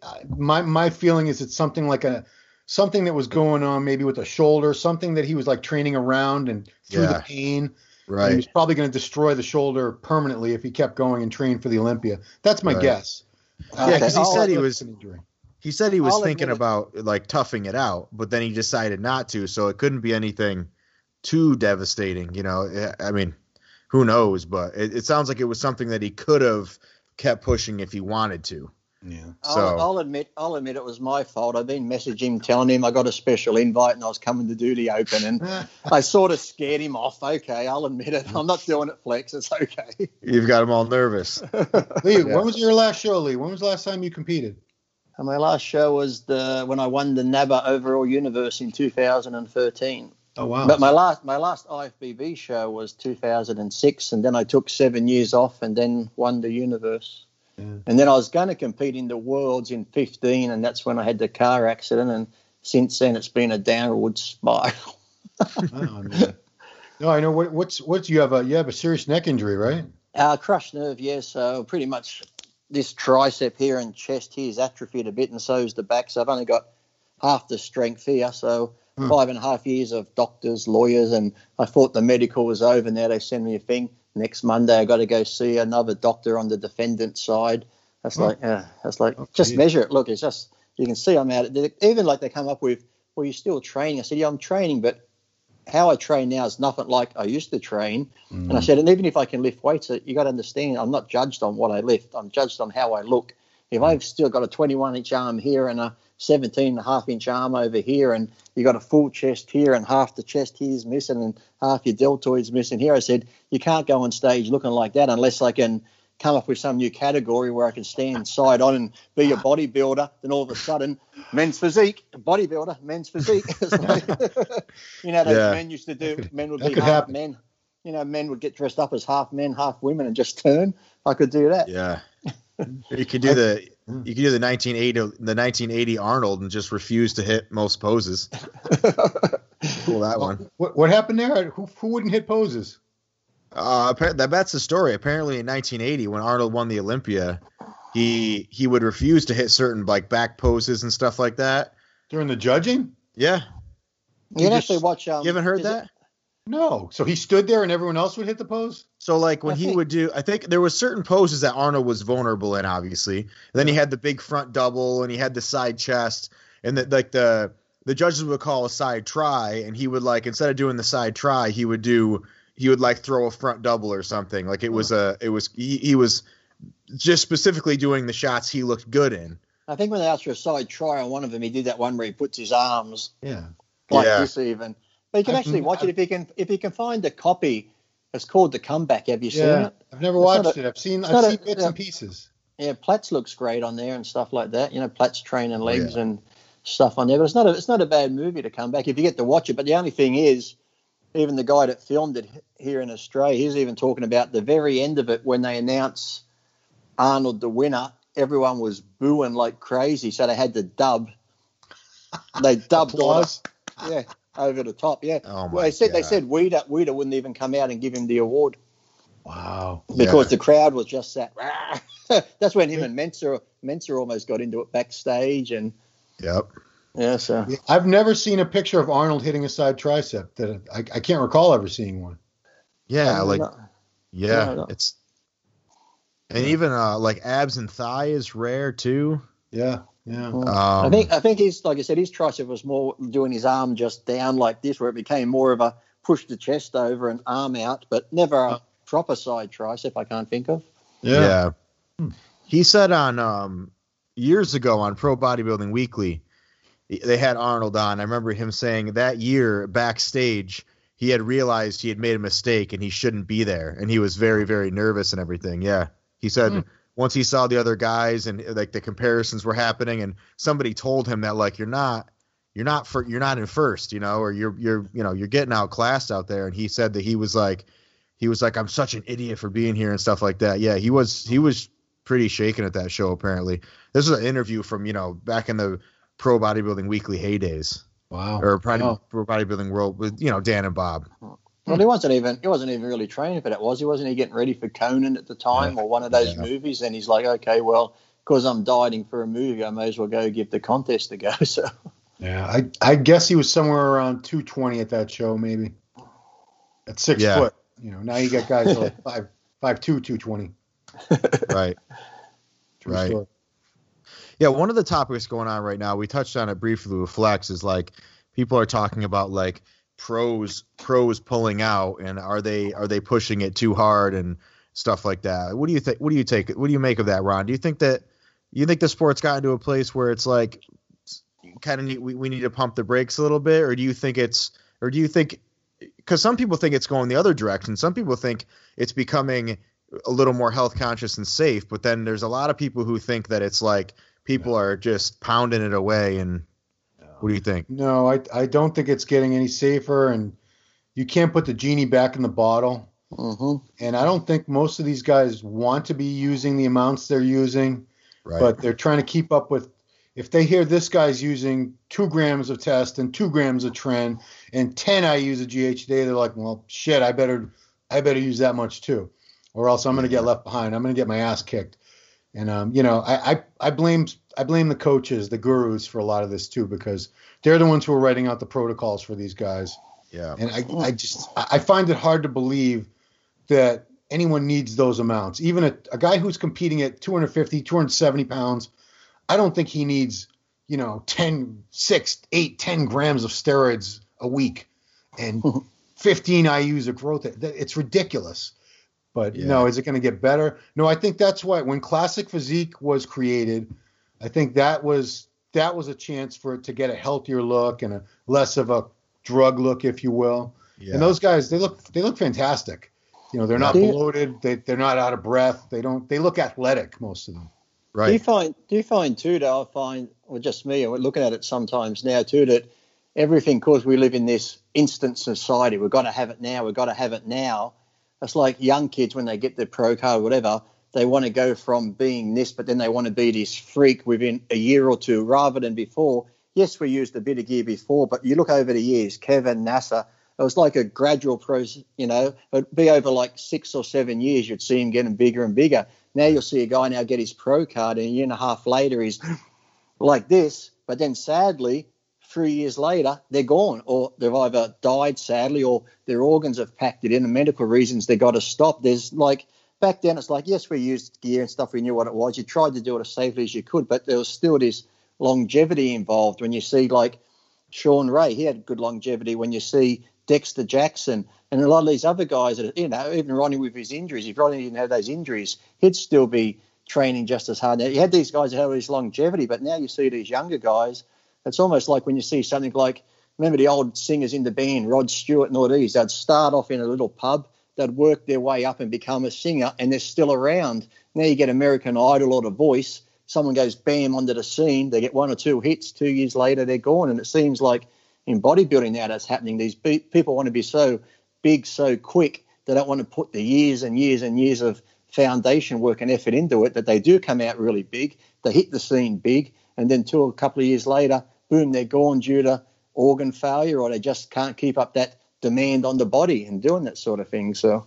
uh, my my feeling is it's something like a something that was going on maybe with the shoulder, something that he was like training around and through
Yeah.
the pain. And he
Right.
was probably going to destroy the shoulder permanently if he kept going and trained for the Olympia. That's my
Right.
guess.
Yeah, 'cause he
I'll-
said he was
an
he said he was
I'll
thinking about like toughing it out, but then he decided not to, so it couldn't be anything too devastating. You know, Eh, I mean, who knows? But it, it sounds like it was something that he could have kept pushing if he wanted to.
Yeah.
I'll,
So-
I'll admit, I'll admit it was my fault. I've been messaging him, telling him I got a special invite and I was coming to do the open, and [laughs] I sort of scared him off. Okay, I'll admit it. I'm not doing it, Flex. It's okay.
You've got him all nervous. [laughs]
Lee,
Yeah.
when was your last show, Lee? When was the last time you competed?
And my last show was the when I won the NABBA Overall Universe in 2013.
Oh wow.
But my last my last IFBB show was 2006, and then I took seven years off and then won the Universe.
Yeah.
And then I was going to compete in the Worlds in 15, and that's when I had the car accident. And since then, it's been a downward spiral. [laughs]
Oh. No, I know what, what's what's you have a you have a serious neck injury, right?
Uh, crushed nerve, yeah. So pretty much this tricep here and chest here is atrophied a bit, and so is the back. So I've only got half the strength here. So hmm. five and a half years of doctors, lawyers, and I thought the medical was over. Now they send me a thing. Next Monday, I got to go see another doctor on the defendant side. That's oh. like, uh, that's like, oh, just geez. measure it. Look, it's just you can see I'm out. Even like they come up with, well, you're still training. I said, yeah, I'm training, but how I train now is nothing like I used to train. Mm. And I said, and even if I can lift weights, you got to understand, I'm not judged on what I lift. I'm judged on how I look. If I've still got a 21 inch arm here and a 17 and a half inch arm over here, and you got a full chest here, and half the chest here's missing, and half your deltoids missing here, I said, you can't go on stage looking like that unless I can come up with some new category where I can stand side on and be a bodybuilder. Then all of a sudden, men's physique, bodybuilder, men's physique. [laughs] you know, those yeah. men used to do, men would be half happen. men. You know, men would get dressed up as half men, half women, and just turn. I could do that.
Yeah. You could do the you could do the 1980 the 1980 Arnold and just refuse to hit most poses. [laughs] cool that one.
What what happened there? Who who wouldn't hit poses?
Uh, that that's the story. Apparently, in 1980, when Arnold won the Olympia, he he would refuse to hit certain like back poses and stuff like that
during the judging.
Yeah,
you can actually watch. Um,
you haven't heard that? It?
No. So he stood there and everyone else would hit the pose.
So like when I he think. would do, I think there was certain poses that Arnold was vulnerable in. Obviously, and then he had the big front double and he had the side chest and the, like the the judges would call a side try and he would like instead of doing the side try he would do he would like throw a front double or something. Like it was a it was he, he was just specifically doing the shots he looked good in.
I think when they asked for a side try on one of them, he did that one where he puts his arms
yeah
like
yeah.
this even. But you can actually watch it if you can if you can find a copy. It's called The Comeback. Have you seen yeah, it?
I've never watched a, it. I've seen I've seen a, bits and pieces.
Yeah, Platz looks great on there and stuff like that. You know, Platz training oh, legs oh, yeah. and stuff on there. But it's not a it's not a bad movie to come back if you get to watch it. But the only thing is, even the guy that filmed it here in Australia, he's even talking about the very end of it when they announce Arnold the winner. Everyone was booing like crazy, so they had to dub. They [laughs] dubbed
Applause.
yeah, over the top. Yeah.
Oh
well, they said God. they said Weider Weider wouldn't even come out and give him the award.
Wow.
Because yeah. the crowd was just that. [laughs] That's when him and Mentzer Mentzer almost got into it backstage and.
Yep.
Yeah, so
I've never seen a picture of Arnold hitting a side tricep. That I, I can't recall ever seeing one.
Yeah, like yeah, it's and even uh, like abs and thigh is rare too.
Yeah, yeah. Um,
I think I think he's like I said, his tricep was more doing his arm just down like this, where it became more of a push the chest over and arm out, but never a proper side tricep. I can't think of.
Yeah. yeah. He said on um, years ago on Pro Bodybuilding Weekly they had Arnold on. I remember him saying that year backstage he had realized he had made a mistake and he shouldn't be there, and he was very very nervous and everything. Yeah, he said. Mm. Once he saw the other guys and like the comparisons were happening, and somebody told him that like you're not, you're not for you're not in first, you know, or you're you're you know you're getting outclassed out there. And he said that he was like, he was like, I'm such an idiot for being here and stuff like that. Yeah, he was he was pretty shaken at that show apparently. This was an interview from you know back in the Pro Bodybuilding Weekly heydays.
Wow.
Or Pro, wow. Pro Bodybuilding World with you know Dan and Bob.
Well, he wasn't even he wasn't even really training for that, was he? Wasn't he getting ready for Conan at the time yeah. or one of those yeah. movies? And he's like, okay, well, because I'm dieting for a movie, I may as well go give the contest a go. [laughs] So.
Yeah, I I guess he was somewhere around 220 at that show, maybe. At six yeah. foot, you know. Now you got guys like [laughs] five five two, 220.
right. True right. Story. Yeah, one of the topics going on right now, we touched on it briefly with Flex, is like people are talking about like pros pros pulling out and are they are they pushing it too hard and stuff like that. What do you think? What do you take? What do you make of that, Ron? Do you think that you think the sport's gotten to a place where it's like kind of need, we, we need to pump the brakes a little bit, or do you think it's or do you think because some people think it's going the other direction. Some people think it's becoming a little more health conscious and safe, but then there's a lot of people who think that it's like people are just pounding it away. And what do you think?
No, I I don't think it's getting any safer, and you can't put the genie back in the bottle.
Mm-hmm.
And I don't think most of these guys want to be using the amounts they're using, right. but they're trying to keep up with. If they hear this guy's using two grams of test and two grams of tren and 10 IUs of GH day, they're like, well, shit, I better, I better use that much too, or else I'm going to get left behind. I'm going to get my ass kicked And um, you know, I, I I blame I blame the coaches, the gurus for a lot of this too, because they're the ones who are writing out the protocols for these guys.
Yeah.
And I, I just I find it hard to believe that anyone needs those amounts. Even a, a guy who's competing at 250, 270 pounds, I don't think he needs, you know, 10, 6, 8, 10 grams of steroids a week and [laughs] 15 IUs of growth. It's ridiculous. But yeah. no, is it going to get better? No, I think that's why when classic physique was created, I think that was that was a chance for it to get a healthier look and a less of a drug look, if you will. Yeah. And those guys, they look they look fantastic. You know, they're not bloated. They they're not out of breath. They don't. They look athletic, most of them.
Right. Do you find do you find too? That I find, or just me, we're looking at it sometimes now too. That everything, because we live in this instant society, we've got to have it now. We've got to have it now. It's like young kids when they get their pro card, or whatever. They want to go from being this, but then they want to be this freak within a year or two, rather than before. Yes, we used a bit of gear before, but you look over the years, Kevin Nasser, it was like a gradual process, you know, it'd be over like six or seven years, you'd see him getting bigger and bigger. Now you'll see a guy now get his pro card, and a year and a half later, he's [gasps] like this. But then sadly, three years later, they're gone, or they've either died sadly, or their organs have packed it in, and medical reasons they got to stop. There's like back then, it's like yes, we used gear and stuff, we knew what it was. You tried to do it as safely as you could, but there was still this longevity involved. When you see like Shawn Ray, he had good longevity. When you see Dexter Jackson and a lot of these other guys that you know, even Ronnie with his injuries, if Ronnie didn't have those injuries, he'd still be training just as hard. Now, you had these guys that had all this longevity, but now you see these younger guys it's almost like when you see something like, remember the old singers in the band, Rod Stewart and all these, they'd start off in a little pub, they'd work their way up and become a singer, and they're still around. Now you get American Idol or The Voice, someone goes bam onto the scene, they get one or two hits, two years later they're gone. And it seems like in bodybuilding now that's happening. These people want to be so big, so quick, they don't want to put the years and years and years of foundation work and effort into it that they do come out really big. They hit the scene big, and then two or a couple of years later, boom, they're gone due to organ failure or they just can't keep up that demand on the body and doing that sort of thing. So,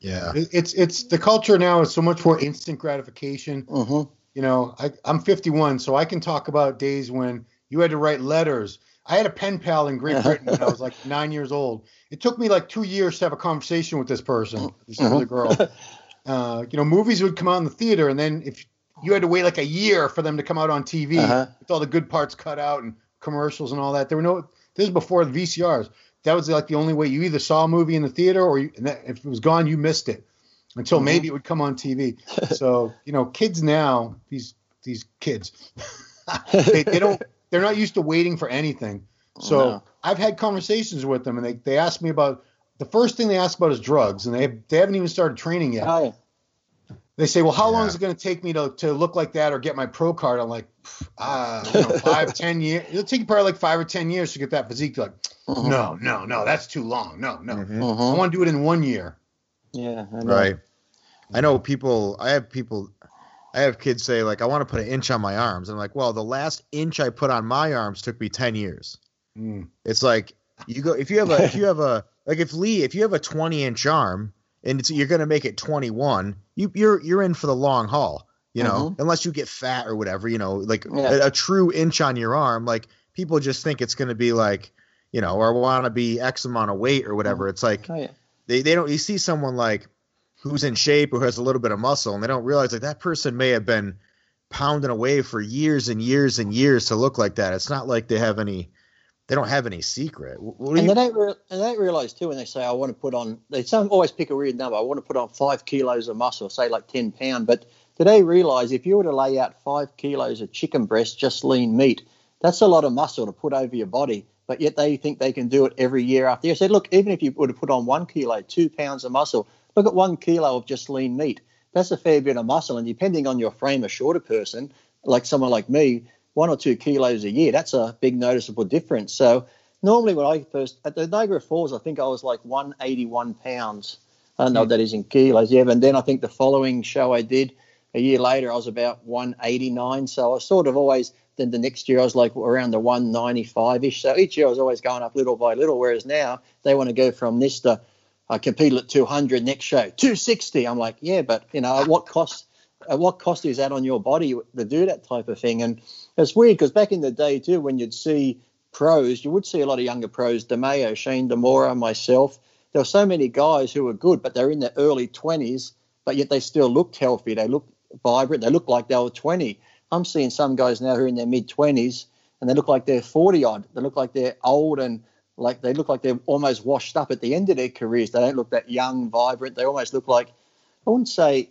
yeah, it's it's the culture now is so much more instant gratification.
Mm-hmm.
You know, I, I'm 51, so I can talk about days when you had to write letters. I had a pen pal in Great Britain when I was like [laughs] nine years old. It took me like two years to have a conversation with this person, this mm-hmm. other girl. [laughs] Uh, you know, movies would come out in the theater, and then if you had to wait like a year for them to come out on TV uh-huh. with all the good parts cut out and commercials and all that. There were no. This is before the VCRs. That was like the only way you either saw a movie in the theater or you, that, if it was gone, you missed it until mm-hmm. maybe it would come on TV. [laughs] so you know, kids now, these these kids, [laughs] they, they, don't. They're not used to waiting for anything. So no. I've had conversations with them, and they they ask me about the first thing they ask about is drugs, and they they haven't even started training yet.
Oh, yeah.
They say, well, how yeah. long is it going to take me to, to look like that or get my pro card? I'm like, uh, [laughs] you know, five, ten years. It'll take you probably like five or ten years to get that physique. Like, uh-huh. no, no, no, that's too long. No, no, mm-hmm. uh-huh. I want to do it in one year.
Yeah, I
right. I know people. I have people. I have kids say like, I want to put an inch on my arms. I'm like, well, the last inch I put on my arms took me ten years. Mm. It's like you go if you have a if you have a [laughs] like if Lee if you have a 20 inch arm and you're going to make it 21, you, you're you're in for the long haul. You know, mm-hmm. unless you get fat or whatever. You know, like yeah. a, a, true inch on your arm. Like people just think it's going to be like, you know, or want to be X amount of weight or whatever. Mm-hmm. It's like oh, yeah. they they don't. You see someone like who's in shape or has a little bit of muscle, and they don't realize like that person may have been pounding away for years and years and years to look like that. It's not like they have any they don't have any secret.
And you... they don't re- and they don't realize too when they say I want to put on. They some always pick a weird number. I want to put on five kilos of muscle, say like ten pound. But they realize if you were to lay out five kilos of chicken breast, just lean meat, that's a lot of muscle to put over your body. But yet they think they can do it every year after year. I said, look, even if you were to put on one kilo, two pounds of muscle, look at one kilo of just lean meat. That's a fair bit of muscle. And depending on your frame, a shorter person, like someone like me, one or two kilos a year, that's a big noticeable difference. So normally when I first at the Niagara Falls, I think I was like 181 pounds. I don't know what that is in kilos. Yeah, and then I think the following show I did a year later, I was about 189. So I was sort of always. Then the next year I was like around the 195 ish. So each year I was always going up little by little. Whereas now they want to go from this to I competed at 200 next show 260. I'm like, yeah, but you know what costs at uh, what cost is that on your body to do that type of thing? And it's weird because back in the day too, when you'd see pros, you would see a lot of younger pros, DeMayo, Shane DiMora, myself. There were so many guys who were good, but they're in their early 20s, but yet they still looked healthy. They looked vibrant. They looked like they were 20. I'm seeing some guys now who are in their mid 20s and they look like they're 40 odd. They look like they're old and like they look like they're almost washed up at the end of their careers. They don't look that young, vibrant. They almost look like I wouldn't say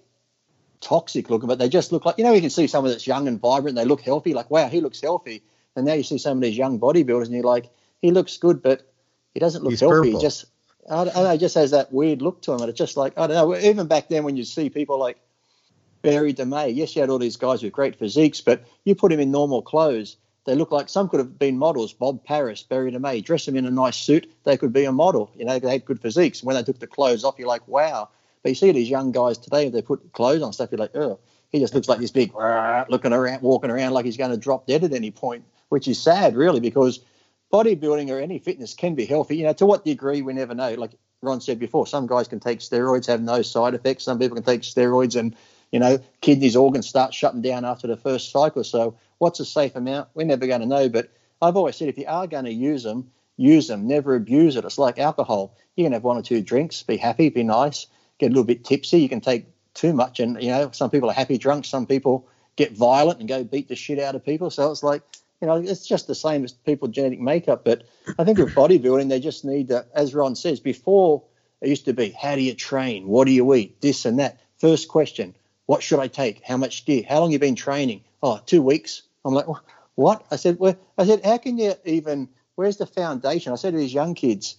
toxic looking, but they just look like you know you can see someone that's young and vibrant. They look healthy. Like wow, he looks healthy. And now you see some of these young bodybuilders, and you're like, he looks good, but he doesn't look
He's
healthy. He just I don't, I don't know, he just has that weird look to him, and it's just like I don't know. Even back then, when you see people like Berry DeMey, yes, you had all these guys with great physiques, but you put him in normal clothes. They look like some could have been models. Bob Paris, Berry DeMey, dress them in a nice suit. They could be a model. You know, they had good physiques. When they took the clothes off, you're like, wow. But you see these young guys today, they put clothes on stuff, you're like, oh, he just looks like this big, looking around, walking around like he's going to drop dead at any point, which is sad, really, because bodybuilding or any fitness can be healthy. You know, to what degree, we never know. Like Ron said before, some guys can take steroids, have no side effects. Some people can take steroids and, you know, kidneys, organs start shutting down after the first cycle. So what's a safe amount? We're never going to know. But I've always said if you are going to use them, use them. Never abuse it. It's like alcohol. You can have one or two drinks, be happy, be nice, get a little bit tipsy. You can take too much. And, you know, some people are happy drunk. Some people get violent and go beat the shit out of people. So it's like, you know, it's just the same as people genetic makeup. But I think with bodybuilding, they just need to, as Ron says, before it used to be, how do you train? What do you eat? This and that. First question, what should I take? How much gear? How long you been training? Oh, two weeks. I'm like, what? I said, well, I said, how can you even, where's the foundation? I said to these young kids,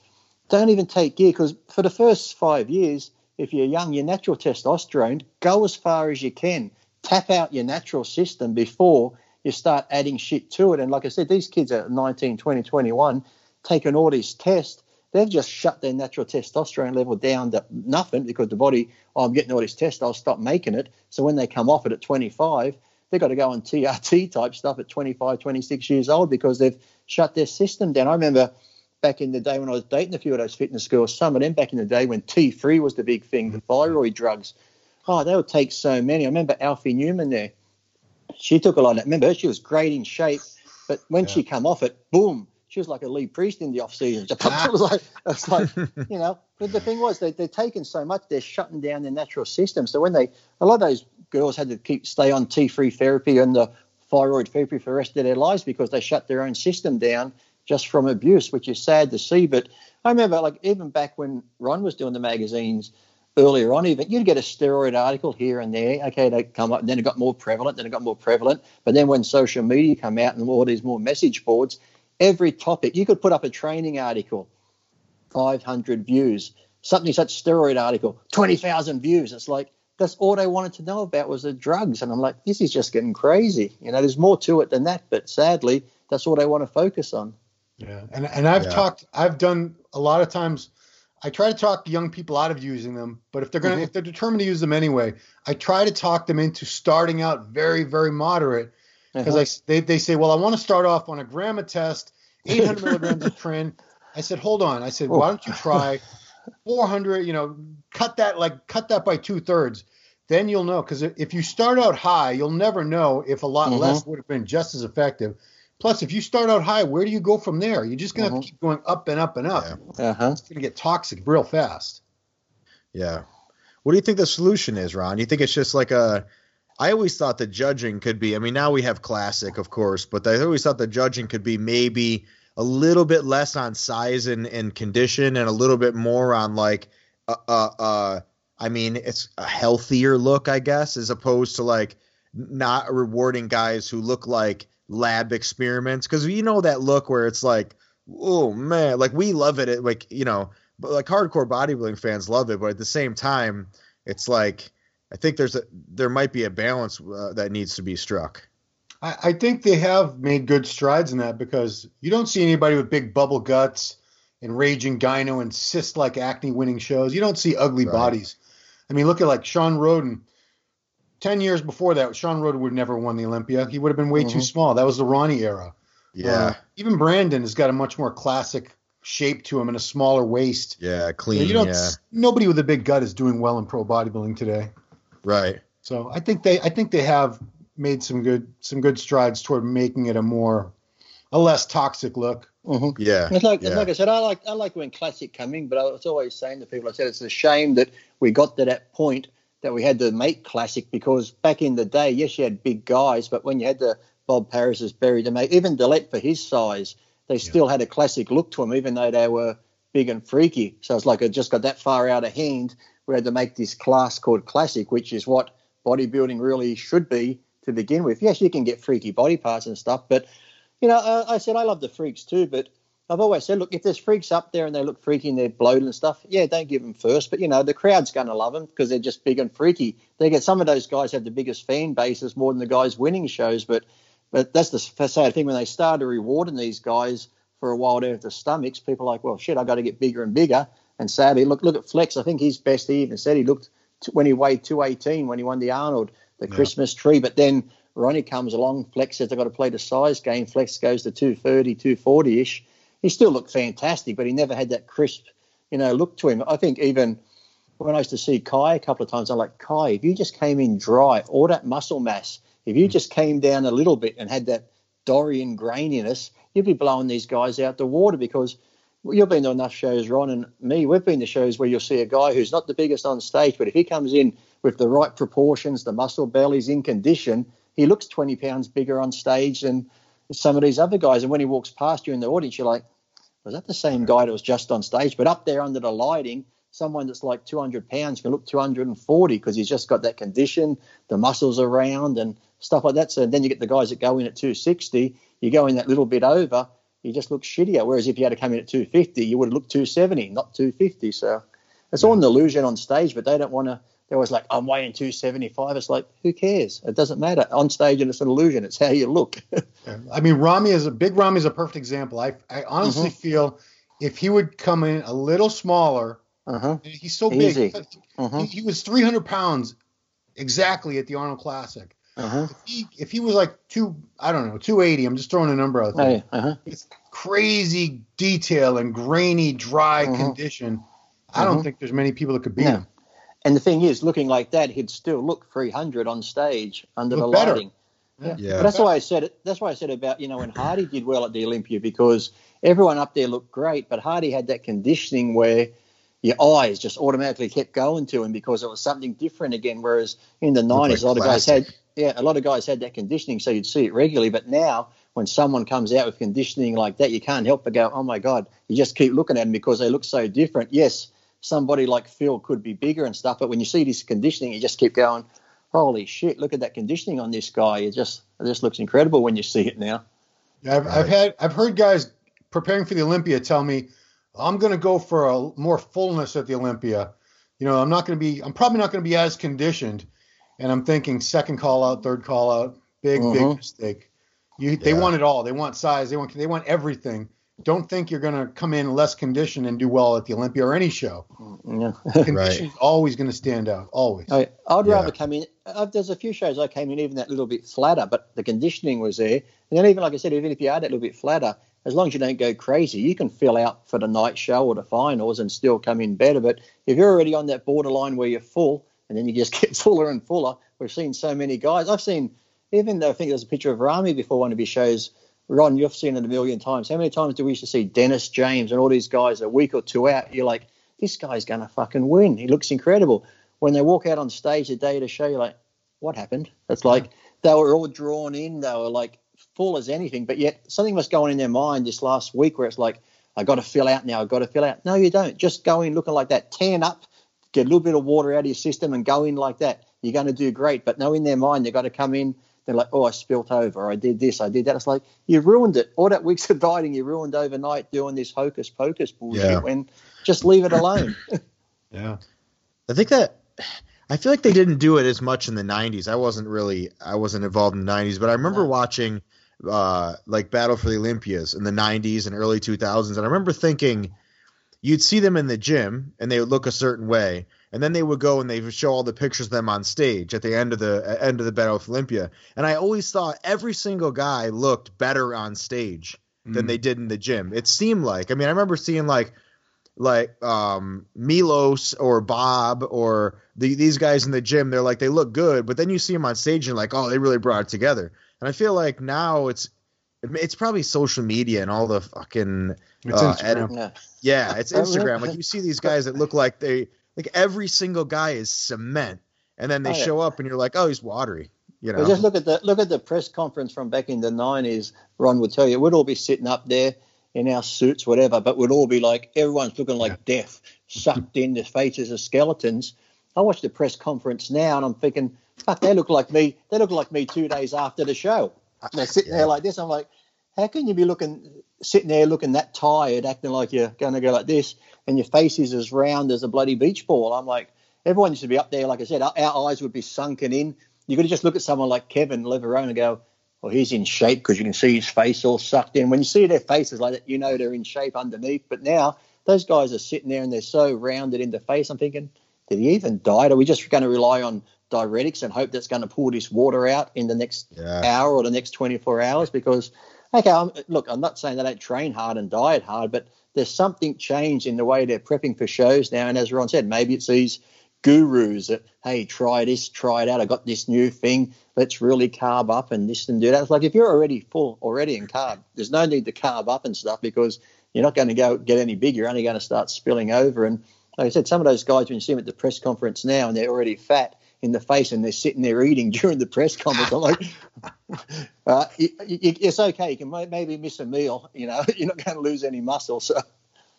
don't even take gear because for the first five years, if you're young, your natural testosterone, go as far as you can. Tap out your natural system before you start adding shit to it. And like I said, these kids are 19, 20, 21, taking all these tests. They've just shut their natural testosterone level down to nothing because the body, oh, I'm getting all this test, I'll stop making it. So when they come off it at 25, they've got to go on TRT type stuff at 25, 26 years old because they've shut their system down. I remember back in the day when I was dating a few of those fitness girls, some of them back in the day when T3 was the big thing, the thyroid drugs. Oh, they would take so many. I remember Alfie Newman there. She took a lot of that. Remember, she was great in shape, but when she come off it, boom, she was like a Lee Priest in the off season. [laughs] It was like, it's like [laughs] you know. But the thing was, they, they're taking so much, they're shutting down their natural system. So when they, a lot of those girls had to keep stay on T3 therapy and the thyroid therapy for the rest of their lives because they shut their own system down just from abuse, which is sad to see. But I remember, like even back when Ron was doing the magazines earlier on, even you'd get a steroid article here and there. Okay, they come up, and then it got more prevalent, then it got more prevalent. But then when social media come out and all these more message boards, every topic you could put up a training article, 500 views. Something such steroid article, 20,000 views. It's like that's all they wanted to know about was the drugs, and I'm like, this is just getting crazy. You know, there's more to it than that, but sadly, that's all they want to focus on.
Yeah, and and I've
Yeah.
talked, I've done a lot of times. I try to talk young people out of using them, but if they're gonna,
Mhm.
if they're determined to use them anyway, I try to talk them into starting out very, very moderate because
Uh-huh.
They they say, well, I want to start off on a gram a test, 800 milligrams of tren. I said, hold on. I said, why don't you try 400? You know, cut that like cut that by two thirds. Then you'll know because if you start out high, you'll never know if a lot less would have been just as effective. Plus, if you start out high, where do you go from there? You're just gonna
Mhm.
keep going up and up and up.
Yeah.
Uh-huh.
It's gonna get toxic real fast.
Yeah. What do you think the solution is, Ron? You think it's just like a I always thought the judging could be I mean now we have classic of course, but I always thought the judging could be maybe a little bit less on size and, and condition and a little bit more on like uh uh, uh I mean it's a healthier look I guess as opposed to like not rewarding guys who look like lab experiments. Because you know that look where it's like oh man like we love it like you know but like hardcore bodybuilding fans love it but at the same time it's like i think there's a there might be a balance uh, that needs to be struck
I, I think they have made good strides in that because you don't see anybody with big bubble guts and raging gyno and cyst like acne winning shows. You don't see ugly
Right.
bodies. I mean, look at like Shawn Rhoden. Ten years before that, Shawn Rhoden would never won the Olympia. He would have been way too
Mhm.
small. That was the Ronnie era.
yeah
Uh, even Brandon has got a much more classic shape to him and a smaller waist.
yeah
You,
clean
know, you don't.
yeah
Nobody with a big gut is doing well in pro bodybuilding today.
Right
So I think they I think they have made some good some good strides toward making it a more a less toxic look.
Mm-hmm.
Yeah.
It's like,
yeah.
like I said, I like I like when classic coming, but I was always saying to people, I said it's a shame that we got to that point that we had to make classic because back in the day, yes, you had big guys, but when you had the Bob Paris's Berry to make even Dillett for his size, they still had a classic look to them, even though they were big and freaky. So it's like it just got that far out of hand. We had to make this class called classic, which is what bodybuilding really should be to begin with. Yes, you can get freaky body parts and stuff, but you know, uh, I said I love the freaks too, but I've always said, look, if there's freaks up there and they look freaky and they're bloated and stuff, yeah, don't give them first. But you know, the crowd's going to love them because they're just big and freaky. They get some of those guys have the biggest fan bases more than the guys winning shows, but but that's the sad thing when they started rewarding these guys for a while there at the stomachs. People are like, well, shit, I got to get bigger and bigger. And sadly, look look at Flex. I think his best. He even said he looked to, when he weighed 218 when he won the Arnold, the
Yeah.
Christmas tree. But then Ronnie comes along. Flex says they've got to play the size game. Flex goes to 230, 240 ish. He still looked fantastic, but he never had that crisp, you know, look to him. I think even when I used to see Kai a couple of times, I'm like, Kai, if you just came in dry, all that muscle mass, if you mm. just came down a little bit and had that Dorian graininess, you'd be blowing these guys out the water because you've been to enough shows, Ron and me. We've been to shows where you'll see a guy who's not the biggest on stage, but if he comes in with the right proportions, the muscle belly's in condition, he looks 20 pounds bigger on stage than some of these other guys. And when he walks past you in the audience, you're like, was that the same guy that was just on stage? But up there under the lighting, someone that's like 200 pounds can look 240 because he's just got that condition, the muscles around and stuff like that. So then you get the guys that go in at 260, you go in that little bit over, you just look shittier. Whereas if you had to come in at 250, you would have looked 270, not 250. So it's all an illusion on stage, but they don't want to. They're always like, I'm weighing 275. It's like, who cares? It doesn't matter. On stage, and it's an illusion. It's how you look. [laughs]
Yeah. I mean, Rami is a big Rami is a perfect example. I I honestly feel if he would come in a little smaller,
uh-huh.
he's so
Easy.
big.
Uh-huh.
He, he was 300 pounds exactly at the Arnold Classic.
Uh-huh.
If he, if he was like two, I don't know, 280. I'm just throwing a number out
Oh,
there.
yeah. Uh-huh.
It's crazy detail and grainy, dry
Mhm.
condition. I don't
Mhm.
think there's many people that could beat
No.
him.
And the thing is, looking like that, he'd still look 300 on stage under
Look
the
better.
lighting.
Yeah.
But that's why I said it. That's why I said about you know when Hadi did well at the Olympia because everyone up there looked great, but Hadi had that conditioning where your eyes just automatically kept going to him because it was something different again. Whereas in the nineties,
like
a lot of guys had
plastic.
Yeah, a lot of guys had that conditioning, so you'd see it regularly. But now when someone comes out with conditioning like that, you can't help but go, oh my god! You just keep looking at them because they look so different. Yes, somebody like Phil could be bigger and stuff, but when you see this conditioning, you just keep going. Holy shit! Look at that conditioning on this guy. It just it just looks incredible when you see it now.
Yeah, I've, I've had I've heard guys preparing for the Olympia tell me I'm going to go for a more fullness at the Olympia. You know, I'm not going to be I'm probably not going to be as conditioned. And I'm thinking second call out, third call out, big big
Mhm.
mistake. You they want it all. They want size. They want they want everything. Don't think you're going to come in less conditioned and do well at the Olympia or any show.
Yeah. [laughs]
Condition's always going to stand out. Always.
I, I'd
Yeah.
rather come in. Uh, there's a few shows I came in even that little bit flatter, but the conditioning was there. And then even like I said, even if you are that little bit flatter, as long as you don't go crazy, you can fill out for the night show or the finals and still come in better. But if you're already on that borderline where you're full, and then you just [laughs] get fuller and fuller, we've seen so many guys. I've seen even though I think there's a picture of Rami before one of his shows. Ron, you've seen it a million times. How many times do we used to see Dennis James and all these guys a week or two out? You're like, this guy's going to fucking win. He looks incredible. When they walk out on stage the day of the show, you're like, what happened? It's like they were all drawn in. They were like full as anything, but yet something must go on in their mind this last week where it's like, I got to fill out now. I got to fill out. No, you don't. Just go in looking like that. Tan up, get a little bit of water out of your system, and go in like that. You're going to do great. But no, in their mind, they've got to come in. They're like, oh, I spilt over. I did this. I did that. It's like you ruined it. All that weeks [laughs] of dieting, you ruined overnight doing this hocus pocus bullshit.
Yeah.
When just leave it alone. [laughs]
Yeah.
I think that I feel like they didn't do it as much in the 90s. I wasn't really I wasn't involved in the 90s, but I remember
No.
watching uh like Battle for the Olympias in the 90s and early 2000s and I remember thinking you'd see them in the gym and they would look a certain way and then they would go and they would show all the pictures of them on stage at the end of the end of the Battle of Olympia and I always thought every single guy looked better on stage than
Mm.
they did in the gym. It seemed like I mean I remember seeing like like um Milos or Bob or the, these guys in the gym, they're like they look good, but then you see them on stage and like, oh, they really brought it together. And I feel like now it's it's probably social media and all the fucking
It's
uh,
Instagram.
Yeah.
Yeah, it's [laughs] Instagram. Like you see these guys that look like they like every single guy is cement, and then they
Oh, yeah.
show up and you're like, oh, he's watery. You know,
Well, just look at the look at the press conference from back in the nineties. Ron would tell you we'd all be sitting up there in our suits, whatever, but we'd all be like everyone's looking like death, sucked in, their faces as skeletons. I watch the press conference now and I'm thinking, fuck, they look like me. They look like me two days after the show. And they're sitting
Yeah.
there like this. I'm like, how can you be looking, sitting there looking that tired, acting like you're going to go like this, and your face is as round as a bloody beach ball? I'm like, everyone used to be up there, like I said, our, our eyes would be sunken in. You could just look at someone like Kevin Levrone and go, well, he's in shape because you can see his face all sucked in. When you see their faces like that, you know they're in shape underneath. But now those guys are sitting there and they're so rounded in the face. I'm thinking, did he even die? Are we just going to rely on diuretics and hope that's going to pull this water out in the next
Yeah.
hour or the next 24 hours? Because, okay, I'm, look, I'm not saying they don't train hard and diet hard, but there's something changed in the way they're prepping for shows now. And as Ron said, maybe it's these gurus that, hey, try this, try it out. I got this new thing. Let's really carb up and this and do that. It's like if you're already full already in carb, there's no need to carb up and stuff because you're not going to go get any bigger. You're only going to start spilling over. And like I said, some of those guys, when you see them at the press conference now and they're already fat in the face and they're sitting there eating [laughs] during the press conference, I'm like, [laughs] uh, you, you, it's okay. You can maybe miss a meal. [laughs] You know, you're not going to lose any muscle. So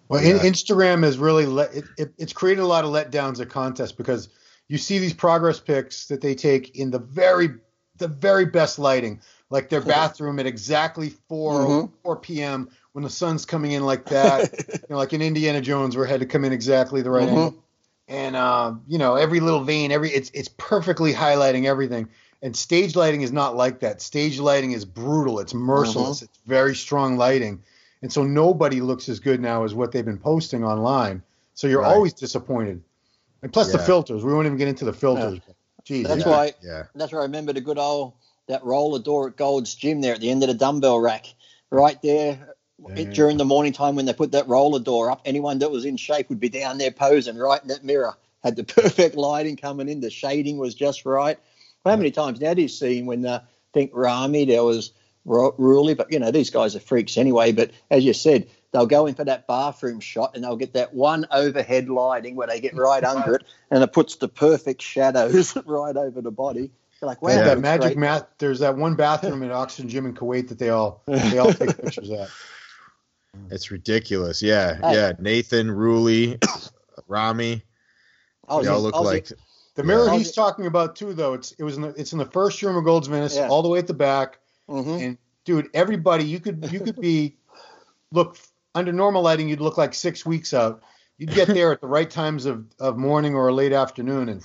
Well,
Yeah.
Instagram has really let it, it, it's created a lot of letdowns at contests because you see these progress pics that they take in the very the very best lighting, like their bathroom at exactly 4
Mhm.
4 p.m. when the sun's coming in like that, you know, like in Indiana Jones, where it had to come in exactly the right
Mhm.
angle, and um, you know every little vein, every it's it's perfectly highlighting everything. And stage lighting is not like that. Stage lighting is brutal. It's merciless. It's very strong lighting. And so nobody looks as good now as what they've been posting online. So you're
Right.
always disappointed. And plus the filters. We won't even get into the filters. Jeez,
That's
yeah.
why
yeah,
That's where I remember the good old that roller door at Gold's Gym there at the end of the dumbbell rack, right there.
Yeah.
During the morning time when they put that roller door up, anyone that was in shape would be down there posing right in that mirror. Had the [laughs] perfect lighting coming in, the shading was just right. How many times now do you see when uh, think Rami there was Ru- Ruley, but you know these guys are freaks anyway. But as you said, they'll go in for that bathroom shot and they'll get that one overhead lighting where they get right [laughs] under it and it puts the perfect shadows [laughs] right over the body. You're like, wow,
Yeah.
that magic
great.
mat. There's that one bathroom at Oxygen Gym in Kuwait that they all they all take pictures at.
It's ridiculous. Yeah,
Hey.
yeah. Nathan, Ruli, [coughs] Rami,
I was
they all look
I was in-
like
The mirror
Yeah.
he's talking about too, though, it's it was in the, it's in the first room of Gold's Venice,
Yeah.
all the way at the back.
Mhm.
And dude, everybody, you could you could be look under normal lighting, you'd look like six weeks out. You'd get there at the right times of, of morning or late afternoon, and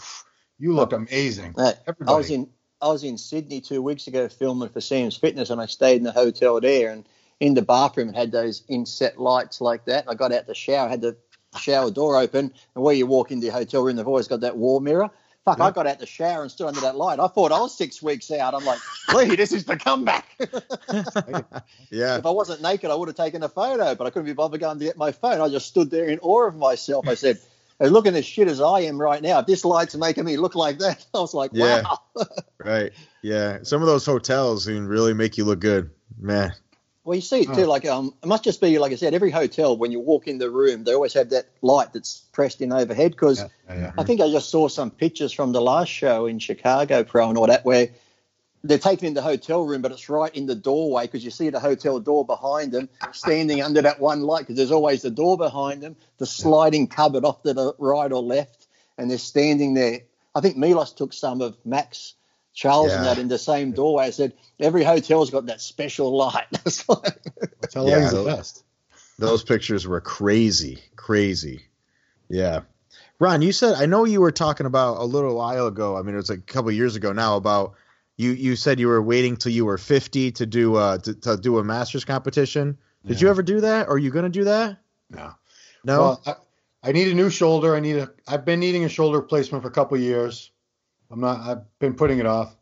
you look amazing.
Hey, I
Everybody.
was in I was in Sydney two weeks ago filming for Sam's Fitness, and I stayed in the hotel there. And in the bathroom, it had those inset lights like that. I got out the shower, had the shower door open, and where you walk into the hotel room, they've always got that wall mirror. Fuck, I got out the shower and stood under that light. I thought I was six weeks out. I'm like, Lee, this is the comeback. [laughs]
yeah.
if I wasn't naked, I would have taken a photo, but I couldn't be bothered going to get my phone. I just stood there in awe of myself. I said, "Hey, looking as shit as I am right now, if this light's making me look like that, [laughs] I was like,
Yeah.
wow. [laughs]
Right. Yeah. Some of those hotels can really make you look good, man.
Well, you see it too. Like, um, it must just be like I said. Every hotel, when you walk in the room, they always have that light that's pressed in overhead. Because
Yeah, yeah, yeah.
I think I just saw some pictures from the last show in Chicago, Pro and all that, where they're taken in the hotel room, but it's right in the doorway because you see the hotel door behind them, standing under that one light. Because there's always the door behind them, the sliding cupboard off to the right or left, and they're standing there. I think Milos took some of Max. Charles and that in the same doorway. I said every hotel's got that special light. [laughs] It's like-
That's how
Yeah,
the
those-
best.
Those pictures were crazy, crazy. Yeah. Ron, you said I know you were talking about a little while ago. I mean, it was like a couple years ago now. About you, you said you were waiting till you were 50 to do uh to, to do a masters competition. Did
Yeah.
you ever do that? Are you gonna do that?
No.
No.
Well, I, I need a new shoulder. I need a. I've been needing a shoulder replacement for a couple of years. I'm not. I've been putting it off.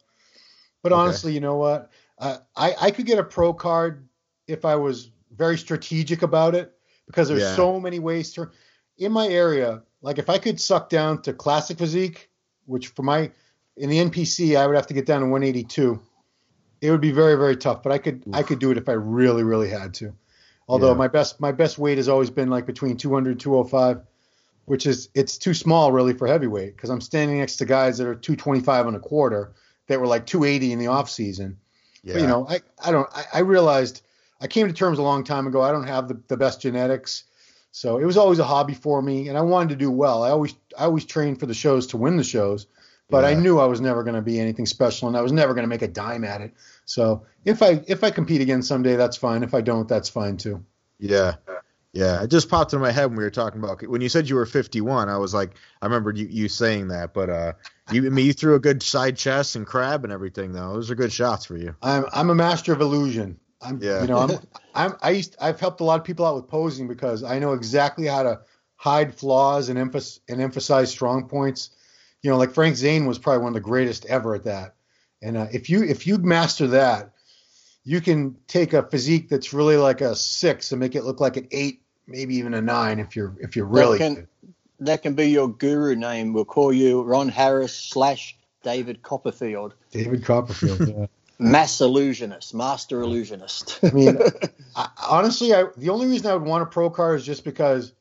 But
Okay.
honestly, you know what? I, I I could get a pro card if I was very strategic about it because there's
Yeah.
so many ways to. in my area, like if I could suck down to classic physique, which for my in the NPC I would have to get down to 182. It would be very very tough, but I could Oof. I could do it if I really really had to. Although yeah. my best my best weight has always been like between 200 205, which is it's too small really for heavyweight because I'm standing next to guys that are 225 and a quarter that were like 280 in the off season. Yeah. But, you know, I I don't I, I realized I came to terms a long time ago. I don't have the, the best genetics. So it was always a hobby for me, and I wanted to do well. I always I always trained for the shows to win the shows, but yeah. I knew I was never going to be anything special, and I was never going to make a dime at it. So if I if I compete again someday, that's fine. If I don't, that's fine too.
Yeah, yeah. It just popped into my head when we were talking about when you said you were 51. I was like, I remember you, you saying that, but uh, you I mean, you threw a good side chest and crab and everything though. Those are good shots for you.
I'm I'm a master of illusion. I'm, yeah. you know, I'm, [laughs] I'm, I used, I've helped a lot of people out with posing because I know exactly how to hide flaws and emphasize and emphasize strong points. You know, like Frank Zane was probably one of the greatest ever at that. And uh, if you if you master that, you can take a physique that's really like a six and make it look like an eight, maybe even a nine if you're if you're really.
That can, that can be your guru name. We'll call you Ron Harris slash David Copperfield.
David Copperfield. Yeah [laughs]
mass illusionist, master illusionist.
I mean, [laughs] I, honestly, I, the only reason I would want a pro car is just because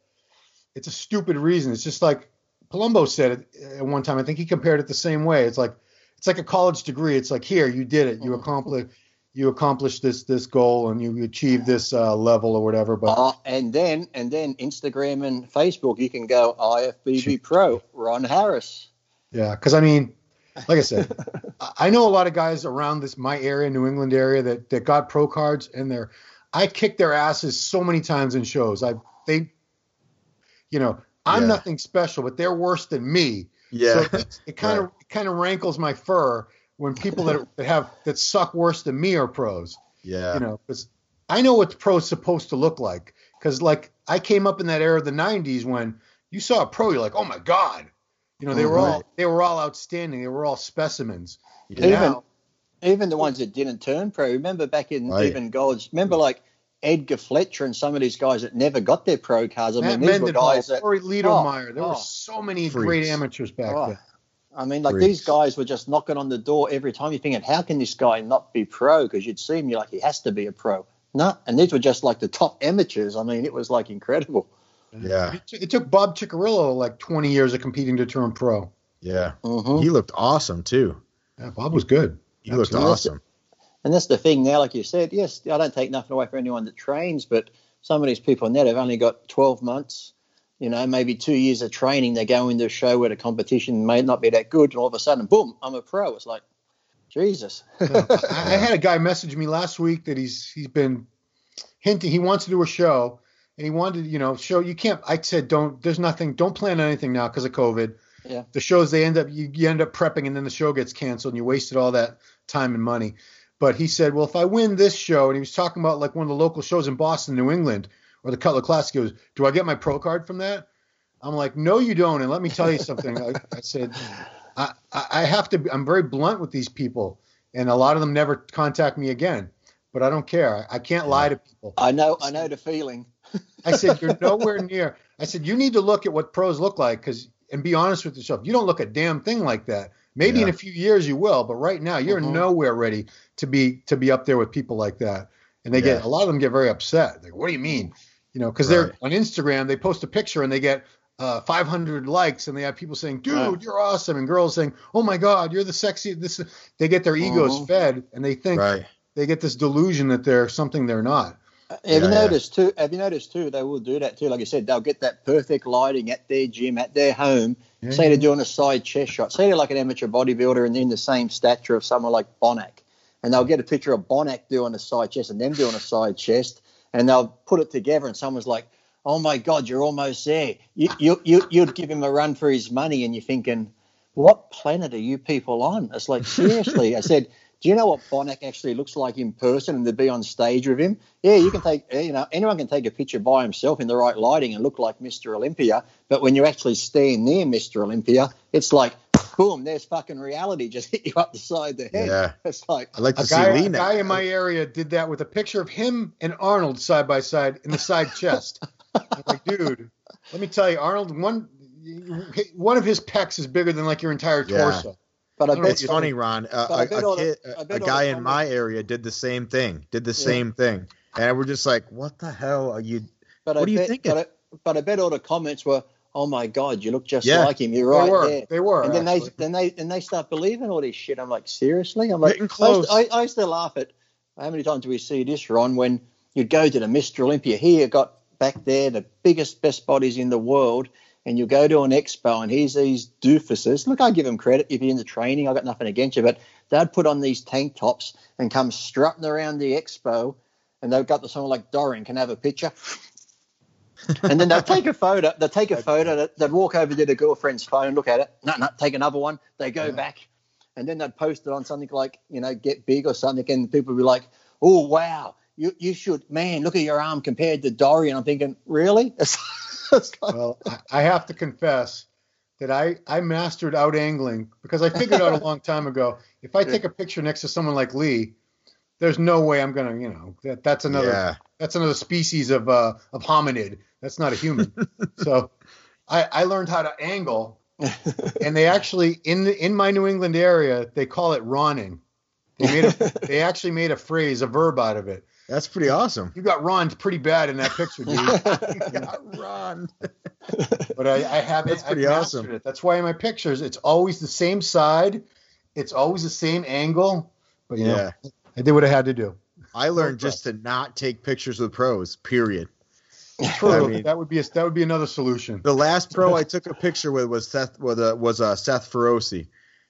it's a stupid reason. It's just like Palumbo said it at one time. I think he compared it the same way. It's like it's like a college degree. It's like here, you did it. You mm-hmm. accomplished you accomplished this this goal and you achieved this uh, level or whatever. But uh,
and then and then Instagram and Facebook, you can go IFBB Pro Ron Harris.
Yeah, because I mean, like I said, [laughs] I know a lot of guys around this my area, New England area, that that got pro cards, and they're I kicked their asses so many times in shows. I they, you know, I'm yeah. nothing special, but they're worse than me.
Yeah,
so it kind of [laughs] right. kind of rankles my fur when people that, that have that suck worse than me are pros.
Yeah,
you know, because I know what pros supposed to look like. Because like I came up in that era of the '90s when you saw a pro, you're like, oh my god, you know, they were all mm-hmm. they were all outstanding. They were all specimens.
Even now, even the ones that didn't turn pro. Remember back in right. even Gold's. Remember like Edgar Fletcher and some of these guys that never got their pro cards. I Matt
mean, these were guys that. Corey Liedermeyer. Oh, there oh, were so many freaks. great amateurs back oh. then.
I mean, like freaks. these guys were just knocking on the door every time. You're thinking, how can this guy not be pro? Because you'd see him, you're like, he has to be a pro. No, and these were just like the top amateurs. I mean, it was like incredible.
Yeah.
It, t- it, took Bob Cicherillo like 20 years of competing to turn pro.
Yeah. Mm-hmm. He looked awesome too.
Yeah, Bob was good.
He looked awesome.
And that's the thing now, like you said, yes, I don't take nothing away from anyone that trains, but some of these people now have only got 12 months, you know, maybe two years of training. They go into a show where the competition may not be that good, and all of a sudden, boom, I'm a pro. It's like, Jesus. [laughs]
yeah. I had a guy message me last week that he's he's been hinting he wants to do a show and he wanted, you know, show you can't. I said, don't. There's nothing. Don't plan anything now because of COVID.
Yeah.
The shows they end up you, you end up prepping and then the show gets canceled and you wasted all that time and money. But he said, well, if I win this show, and he was talking about like one of the local shows in Boston, New England, or the Cutler Classic, he goes, do I get my pro card from that? I'm like, no, you don't. And let me tell you something. I, I said, I, I have to. I'm very blunt with these people, and a lot of them never contact me again. But I don't care. I can't lie to people.
I know. I know the feeling. [laughs]
I said, You're nowhere near. I said, You need to look at what pros look like because, and be honest with yourself. You don't look a damn thing like that. Maybe yeah. in a few years you will, but right now you're mm-hmm. nowhere ready to be to be up there with people like that. And they yeah. get a lot of them get very upset. Like, what do you mean? You know, because right. they're on Instagram, they post a picture and they get uh, 500 likes, and they have people saying, "Dude, right. you're awesome," and girls saying, "Oh my God, you're the sexy." This they get their egos mm-hmm. fed, and they think right. they get this delusion that they're something they're not.
Have yeah, you noticed yeah. too? Have you noticed too? They will do that too. Like I said, they'll get that perfect lighting at their gym, at their home. Yeah, say they're doing a side chest shot. Say they're like an amateur bodybuilder and in the same stature of someone like Bonac, and they'll get a picture of Bonac doing a side chest and them doing a side chest, and they'll put it together, and someone's like, "Oh my God, you're almost there." You you, you you'd give him a run for his money, and you're thinking, "What planet are you people on?" It's like seriously. I said do you know what Bonac actually looks like in person and to be on stage with him? Yeah, you can take, you know, anyone can take a picture by himself in the right lighting and look like Mr. Olympia. But when you actually stand near Mr. Olympia, it's like, boom, there's fucking reality just hit you up the side of the head. Yeah. [laughs] It's like,
I like to
a
see
guy,
Lee
A guy in my area did that with a picture of him and Arnold side by side in the side chest. I'm like, dude, Let me tell you, Arnold. One one of his pecs is bigger than like your entire torso.
Yeah.
torso.
But I
I
bet
It's funny, Ron. Uh,
But bet
a
all the-
kid,
I
a,
bet
a guy
the
in my area did the same thing. Did the
Yeah.
same thing, and we're just like, "What the hell are you?"
But
What
I
are you thinking?
But I, but I bet all the comments were, "Oh my God, you look just
Yeah.
like him. You're right
they were.
there."
They were.
and then they then they then they start believing all this shit. I'm like, seriously? I'm like,
Getting close.
I, used to, I, I used to laugh at how many times do we see this, Ron? When you'd go to the Mr. Olympia here, got back there the biggest, best bodies in the world, and you go to an expo and here's these doofuses. Look, I give them credit if you're in the training. I got nothing against you, but they'd put on these tank tops and come strutting around the expo, and they've got the someone like Dorian can have a picture. And then they'll take a [laughs] photo. They'll take a photo. They'd walk over to the girlfriend's phone, look at it. No, no, take another one. They go
Yeah.
back, and then they'd post it on something like, you know, get big or something, and people would be like, "Oh wow, you you should, man, look at your arm compared to Dorian." I'm thinking, really? It's, [laughs] it's like,
Well, I- I have to confess that I, I mastered out angling because I figured out a [laughs] long time ago if I take a picture next to someone like Lee, there's no way I'm gonna, you know, that that's another
Yeah,
that's another species of uh, of hominid. That's not a human. [laughs] so I, I learned how to angle, [laughs] and they actually in the in my New England area they call it ronning. They made a, [laughs] they actually made a phrase, a verb out of it.
that's pretty awesome.
You got roned pretty bad in that picture, dude.
You got Ron.
but I, I haven't.
That's pretty
I've
awesome.
It. That's why in my pictures it's always the same side, it's always the same angle. But you
Yeah,
know, I did what I had to do.
I learned just to not take pictures with pros. Period. [laughs]
True.
I mean-
that would be a, that would be another solution.
The last pro I took a picture with was Seth was uh, was uh, Seth Feroce,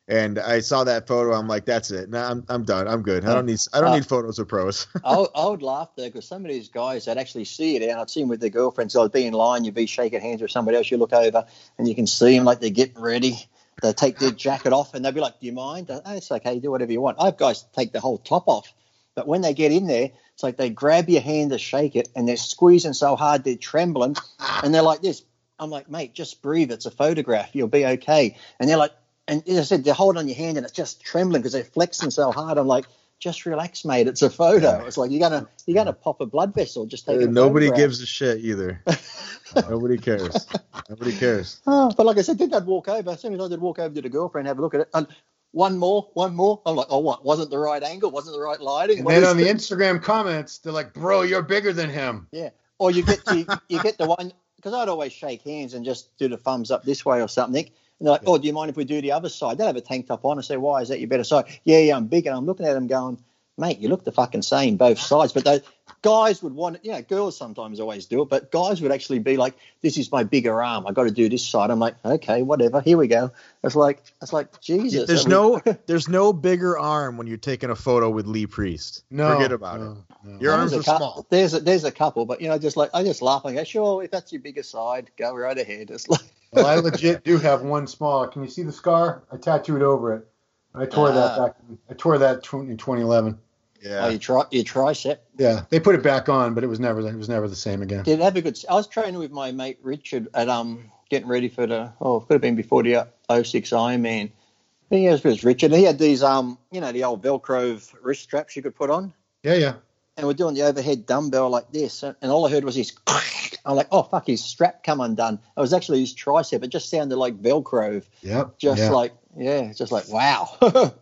and I saw that photo. I'm like, that's it. Nah, I'm I'm done. I'm good. I don't need I don't
Uh,
need photos of pros. [laughs]
I, would- I would laugh there because some of these guys that actually see it, and I'd see them with their girlfriends. So I'd be in line, you'd be shaking hands with somebody else. You look over and you can see them like they're getting ready. They take their jacket off and they'll be like, "Do you mind?" Oh, it's okay. Do whatever you want. I have guys take the whole top off, but when they get in there, it's like they grab your hand to shake it, and they're squeezing so hard they're trembling, and they're like this. I'm like, mate, just breathe. It's a photograph. You'll be okay. And they're like, and as I said, they're holding on your hand and it's just trembling because they're flexing so hard. I'm like, just relax, mate. It's a photo. It's like you're gonna you're gonna pop a blood vessel. Just take a
uh,
Nobody
gives a shit either. [laughs] Nobody cares. Nobody cares.
Oh, [laughs] but like I said, did that walk over? As soon as I did walk over to the girlfriend, have a look at it, and one more, one more. I'm like, oh, what? Wasn't the right angle? Wasn't the right lighting?
And
What
then on the
it?
Instagram comments, they're like, "Bro, you're bigger than him." Yeah.
Or you get to, you get the one because I'd always shake hands and just do the thumbs up this way or something. And they're like, oh, do you mind if we do the other side? They'll have a tank top on. I say, why is that your better side? Yeah, yeah, I'm big, and I'm looking at them going, mate, you look the fucking same both sides. But they, guys would want, you know, girls sometimes always do it, but guys would actually be like, this is my bigger arm. I got to do this side. I'm like, okay, whatever. Here we go. It's like, it's like Jesus.
There's
I mean-
no [laughs] there's no bigger arm when you're taking a photo with Lee Priest.
No,
Forget about it.
no, no.
Your arms
there's
are
a
small.
There's a, there's a couple, but you know, just like I just laugh and go, sure, if that's your bigger side, go right ahead. It's like, [laughs]
Well, I legit do have one small. Can you see the scar? I tattooed over it. I tore that
Ah.
back. I tore that in 2011.
Yeah.
oh, you try your tricep.
Yeah, they put it back on, but it was never it was never the same again.
Did have a good. I was training with my mate Richard at um getting ready for the oh it could have been before the uh, 06 Ironman. I think it was, Richard. He had these um you know the old Velcro wrist straps you could put on,
Yeah, yeah.
and we're doing the overhead dumbbell like this, and all I heard was this. [laughs] I'm like, oh fuck, his strap come undone. It was actually his tricep. It just sounded like Velcro.
Yep.
Just
yeah.
like yeah, just like wow. [laughs]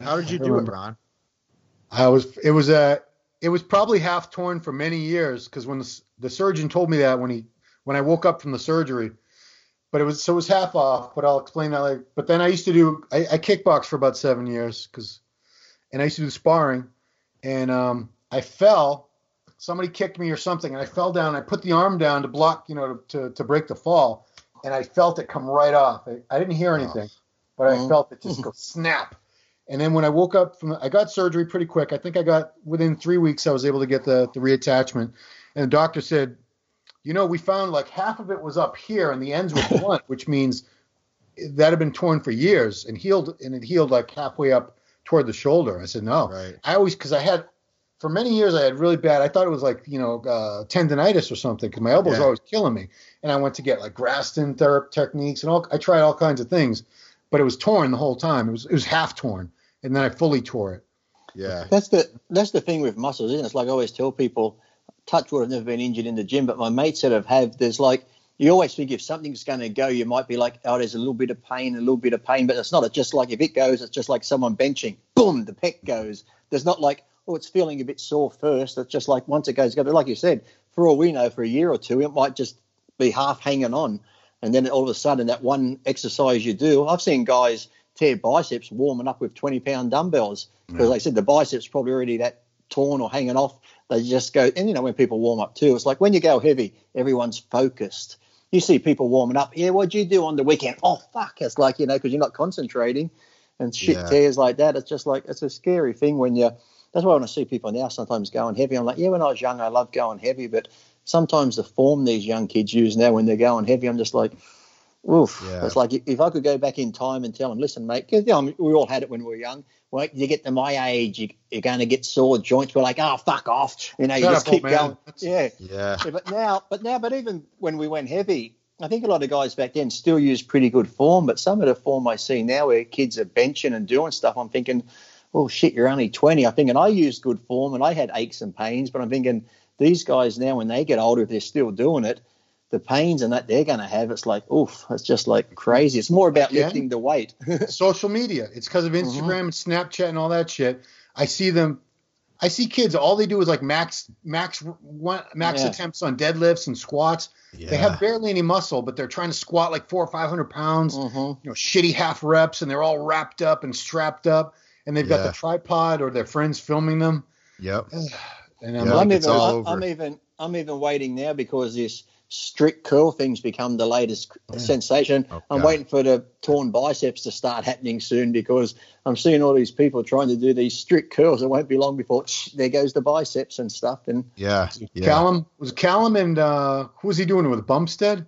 How did you do it. Ron?
I was it was uh, it was probably half torn for many years because when the, the surgeon told me that when he when I woke up from the surgery, but it was so it was half off. But I'll explain that later. But then I used to do I, I kickboxed for about seven years because, and I used to do sparring, and um, I fell. Somebody kicked me or something, and I fell down. I put the arm down to block, you know, to, to, to break the fall, and I felt it come right off. I, I didn't hear anything, but I
Oh.
felt it [laughs] just go snap. And then when I woke up from, I got surgery pretty quick. I think I got within three weeks, I was able to get the, the reattachment. And the doctor said, you know, we found like half of it was up here and the ends were [laughs] blunt, which means that had been torn for years and healed, and it healed like halfway up toward the shoulder. I said, no.
Right.
I always, because I had, for many years, I had really bad, I thought it was like, you know, uh, tendonitis or something because my elbow was
Yeah.
always killing me. And I went to get like Graston therapy techniques and all, I tried all kinds of things, but it was torn the whole time. It was, it was half torn. And then I fully tore it.
Yeah.
That's the that's the thing with muscles, isn't it? It's like I always tell people, touch wood, I've never been injured in the gym, but my mates that have have there's like you always think if something's going to go, you might be like, oh, there's a little bit of pain, a little bit of pain, but it's not. It's just like if it goes, it's just like someone benching, boom, the pec goes. There's not like, oh, it's feeling a bit sore first. It's just like once it goes, go. But like you said, for all we know, for a year or two, it might just be half hanging on. And then all of a sudden, that one exercise you do, I've seen guys tear biceps warming up with 20 pound dumbbells because yeah. they said the biceps probably already that torn or hanging off. They just go, and you know, when people warm up too, it's like when you go heavy, everyone's focused you see people warming up. Yeah, what'd you do on the weekend? Oh, fuck. It's like, you know, because you're not concentrating and shit yeah. tears like that. It's just like, it's a scary thing when you, that's why I see people now sometimes going heavy, I'm like, yeah, when I was young, I loved going heavy. But sometimes the form these young kids use now when they're going heavy, I'm just like, oof. Yeah. It's like if I could go back in time and tell them, listen, mate, because you know, we all had it when we were young. Well, you get to my age, you, are going to get sore joints. We're like, oh, fuck off. You know, you just keep going. Yeah.
yeah.
yeah. But now, but now, but even when we went heavy, I think a lot of guys back then still use pretty good form, but some of the form I see now where kids are benching and doing stuff, I'm thinking, well, shit, you're only 20. I think, and I used good form and I had aches and pains, but I'm thinking these guys now, when they get older, if they're still doing it, the pains and that they're going to have, it's like, oof, it's just like crazy. It's more about yeah. lifting the weight. [laughs]
Social media. It's because of Instagram mm-hmm. and Snapchat and all that shit. I see them I see kids all they do is like max max one, max yeah. attempts on deadlifts and squats. Yeah. They have barely any muscle, but they're trying to squat like four or five hundred pounds. Mm-hmm. You know, shitty half reps, and they're all wrapped up and strapped up, and they've yeah. got the tripod or their friends filming them.
Yep. [sighs]
and I'm, like, I'm even, I'm even I'm even waiting now because this strict curl things become the latest yeah. sensation. Okay. I'm waiting for the torn biceps to start happening soon because I'm seeing all these people trying to do these strict curls. It won't be long before there goes the biceps and stuff. And
yeah, yeah.
Callum was Callum and uh, who was he doing it with Bumstead?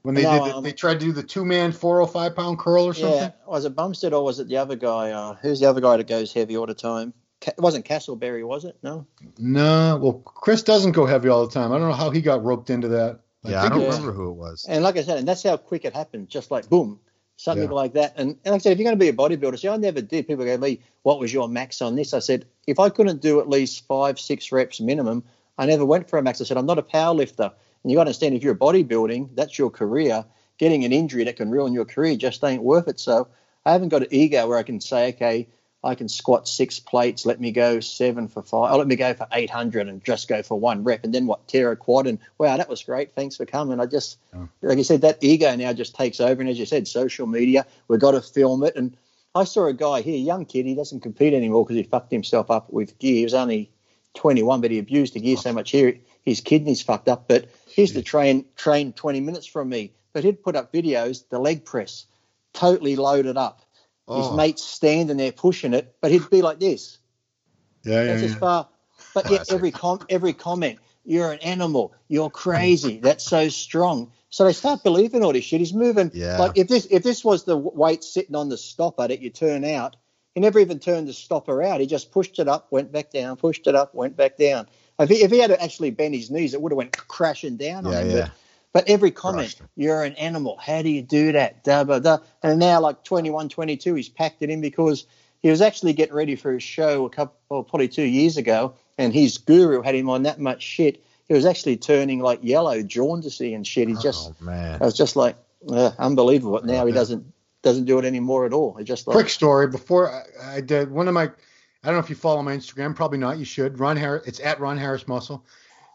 When they no, did, the, um, they tried to do the two man four or five pound curl or something. Yeah,
was it Bumstead or was it the other guy? Uh, who's the other guy that goes heavy all the time? It wasn't Castleberry, was it? No.
No. Well, Chris doesn't go heavy all the time. I don't know how he got roped into that.
Yeah, I, I don't remember who it was.
And like I said, and that's how quick it happened, just like boom, something yeah. like that. And, and like I said, if you're going to be a bodybuilder, see, I never did. People go, Lee, what was your max on this? I said, if I couldn't do at least five, six reps minimum, I never went for a max. I said, I'm not a power lifter. And you got to understand, if you're a bodybuilding, that's your career. Getting an injury that can ruin your career just ain't worth it. So I haven't got an ego where I can say, okay, I can squat six plates. Let me go seven for five. Oh, let me go for 800 and just go for one rep. And then what? Tear a quad. And wow, that was great. Thanks for coming. I just, oh. like you said, that ego now just takes over. And as you said, social media, we've got to film it. And I saw a guy here, young kid. He doesn't compete anymore because he fucked himself up with gear. He was only 21, but he abused the gear so much here, his kidneys fucked up. But he used to train train 20 minutes from me. But he'd put up videos, the leg press, totally loaded up Oh. His mates standing there pushing it, but he'd be like this.
Yeah, That's yeah.
as far. But yet [laughs] every com- every comment, you're an animal, you're crazy, that's so strong. So they start believing all this shit. He's moving.
Yeah.
Like if this if this was the weight sitting on the stopper that you turn out, he never even turned the stopper out. He just pushed it up, went back down, pushed it up, went back down. If he, if he had actually bent his knees, it would have went crashing down
yeah,
on him.
Yeah. But
but every comment, you're an animal. How do you do that? Da, da, da. And now, like 21, 22, he's packed it in because he was actually getting ready for his show a couple, well, probably two years ago, and his guru had him on that much shit. He was actually turning like yellow, jaundicey and shit. He just,
oh, man.
I was just like, uh, unbelievable. Now he doesn't doesn't do it anymore at all. He just like,
quick story. Before I, I did one of my, I don't know if you follow my Instagram, probably not. You should. Ron Harris. It's at Ron Harris Muscle.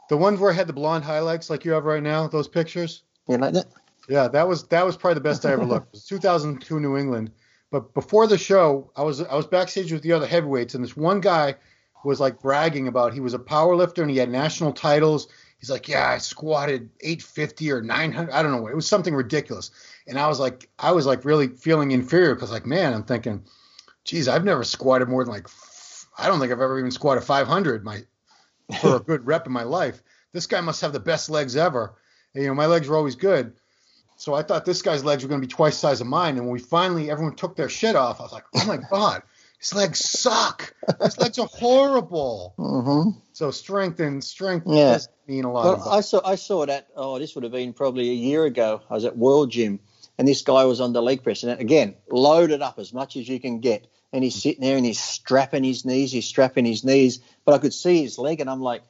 The ones where I had the blonde highlights like you have right now, those pictures.
You like that?
Yeah, that was that was probably the best I ever looked. It was 2002 New England. But before the show, I was I was backstage with the other heavyweights, and this one guy was like bragging about he was a power lifter and he had national titles. He's like, yeah, I squatted 850 or 900. I don't know. It was something ridiculous. And I was like, I was like really feeling inferior because like, man, I'm thinking, geez, I've never squatted more than like, I don't think I've ever even squatted 500 my for a [laughs] good rep in my life. This guy must have the best legs ever. And, you know, my legs were always good. So I thought this guy's legs were going to be twice the size of mine. And when we finally, everyone took their shit off, I was like, oh my [laughs] God, his legs suck. His legs are horrible.
Mm-hmm.
So strength and strength yeah. does mean a lot.
Well, I saw, I saw that, oh, this would have been probably a year ago. I was at World Gym and this guy was on the leg press. And again, loaded up as much as you can get and he's sitting there and he's strapping his knees, he's strapping his knees, but I could see his leg, and I'm like,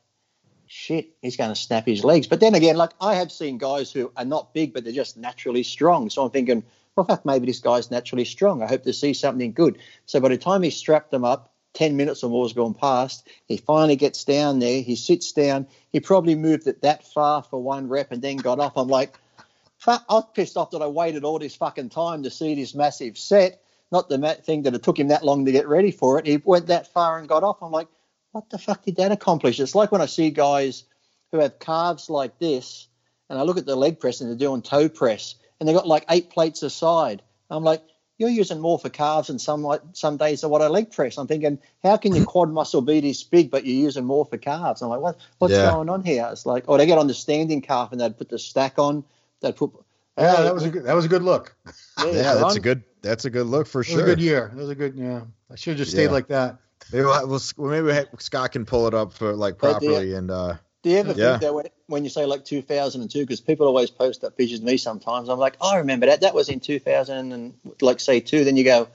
shit, he's going to snap his legs. But then again, like I have seen guys who are not big, but they're just naturally strong. So I'm thinking, well, fuck, maybe this guy's naturally strong. I hope to see something good. So by the time he strapped them up, 10 minutes or more has gone past. He finally gets down there. He sits down. He probably moved it that far for one rep and then got off. I'm like, fuck, I was pissed off that I waited all this fucking time to see this massive set. Not the thing that it took him that long to get ready for it. He went that far and got off. I'm like, what the fuck did that accomplish? It's like when I see guys who have calves like this and I look at the leg press and they're doing toe press and they've got like eight plates aside. I'm like, you're using more for calves and some like some days than what I leg press. I'm thinking, how can your [laughs] quad muscle be this big, but you're using more for calves? I'm like, what what's
Yeah.
going on here? It's like, oh, they get on the standing calf and they'd put the stack on. They'd put.
Yeah, that was a good, that was a good look.
Yeah, that's a good that's a good look for
It was a
sure.
good year. It was a good yeah. I should have just stayed
Yeah.
like that.
Maybe we'll, we'll, well, maybe Scott can pull it up for like properly and uh
Do you ever
Yeah.
think that when, when you say like 2002, because people always post up pictures of me sometimes, I'm like, I remember that. That was in 2000 and like say two. Then you go,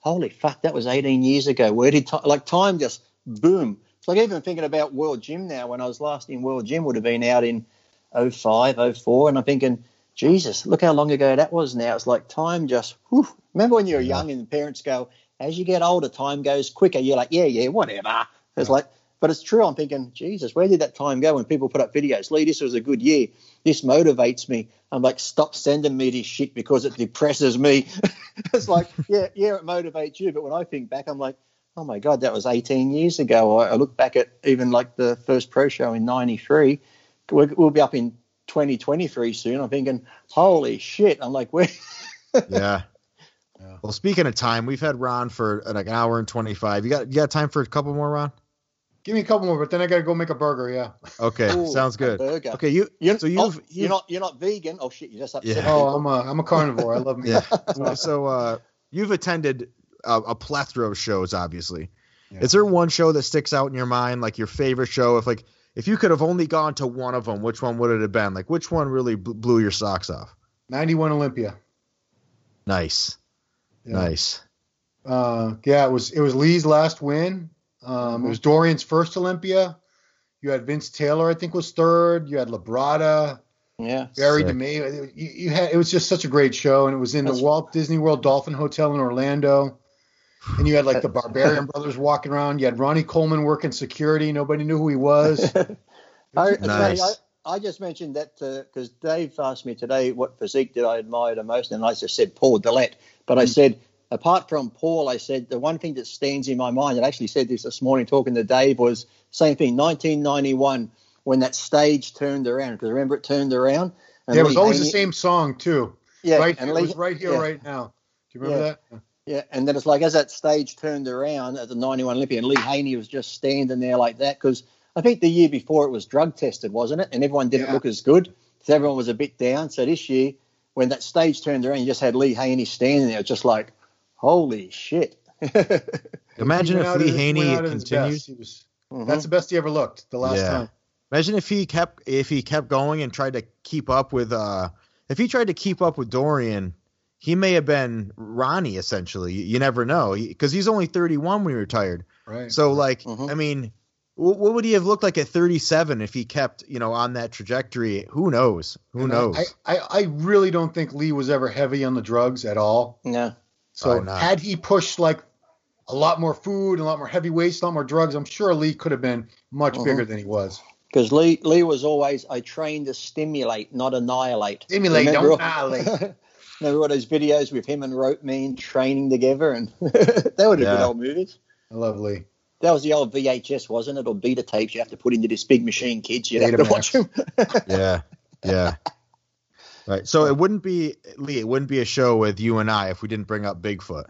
holy fuck, that was 18 years ago. Where did time, like time just boom? It's like even thinking about World Gym now. When I was last in World Gym, would have been out in 05, 04, and I'm thinking, Jesus, look how long ago that was now. It's like time just. Whew. Remember when you were young and the parents go, as you get older, time goes quicker. You're like, yeah, yeah, whatever. It's like, but it's true. I'm thinking, Jesus, where did that time go when people put up videos? Lee, this was a good year. This motivates me. I'm like, stop sending me this shit because it depresses me. [laughs] it's like, [laughs] yeah, yeah, it motivates you. But when I think back, I'm like, oh my God, that was 18 years ago. I, I look back at even like the first pro show in 93. We'll, we'll be up in 2023 soon. I'm thinking, holy shit. I'm like, where? [laughs]
yeah.
Yeah.
Well, speaking of time, we've had Ron for like an hour and twenty five. You got you got time for a couple more, Ron?
Give me a couple more, but then I gotta go make a burger. Yeah.
Okay,
Ooh,
sounds good.
burger.
Okay, you
You're,
so
oh,
you've,
you're not you're not vegan. Oh shit, you just upset
Yeah.
Oh. I'm a I'm a carnivore. I love meat.
yeah. so uh, you've attended a, a plethora of shows, obviously.
Yeah.
Is there one show that sticks out in your mind, like your favorite show? If like if you could have only gone to one of them, which one would it have been? Like which one really blew your socks off?
91 Olympia.
Nice,
Yeah.
nice.
Uh, yeah, it was it was Lee's last win. Um, it was Dorian's first Olympia. You had Vince Taylor, I think, was third. You had Labrada,
Yeah.
Berry
Sick.
DeMey. You, you had it was just such a great show, and it was in
That's-
the Walt Disney World Dolphin Hotel in Orlando. And you had like the Barbarian Brothers walking around. You had Ronnie Coleman working security. Nobody knew who he was. [laughs]
I,
Nice.
I, I just mentioned that because Dave asked me today what physique did I admire the most, and I just said Paul Dillett. But I hmm. said, apart from Paul, I said the one thing that stands in my mind, and I actually said this this morning talking to Dave, was same thing, 1991, when that stage turned around. Because remember, it turned around. And
Yeah, it was
Lee
always the same song too.
Yeah,
right,
and
it
Lee-
was right here,
yeah.
right now. Do you remember
Yeah.
that?
Yeah, and then it's like as that stage turned around at the 91 Olympia, and Lee Haney was just standing there like that because I think the year before it was drug tested, wasn't it? And everyone didn't
Yeah.
look as good, so everyone was a bit down. So this year, when that stage turned around, you just had Lee Haney standing there, just like, holy shit. [laughs]
Imagine if Lee
at-
Haney
went out at his
continued.
best. He was,
Mhm.
That's the best he ever looked. The last
Yeah.
time.
Imagine if he kept if he kept going and tried to keep up with uh if he tried to keep up with Dorian, he may have been Ronnie essentially. You, you never know because he's only 31 when he retired.
Right.
So like
Mhm.
I mean, wh- what would he have looked like at 37 if he kept you know on that trajectory? Who knows? Who
And
knows?
I, I, I really don't think Lee was ever heavy on the drugs at all.
No.
So
Probably not.
had he pushed like a lot more food, a lot more heavy weights, a lot more drugs, I'm sure Lee could have been much
Mhm.
bigger than he was.
Because Lee, Lee was always, I trained to stimulate, not annihilate.
Stimulate,
Remember
don't
all-
annihilate. [laughs]
Remember all those videos with him and Rope Man training together? And [laughs] they would have
Yeah.
been old movies.
I love Lee.
That was the old VHS, wasn't it? Or beta tapes you have to put into this big machine, kids. You'd have to watch them. [laughs]
yeah, yeah. Right. So it wouldn't be Lee. It wouldn't be a show with you and I if we didn't bring up Bigfoot.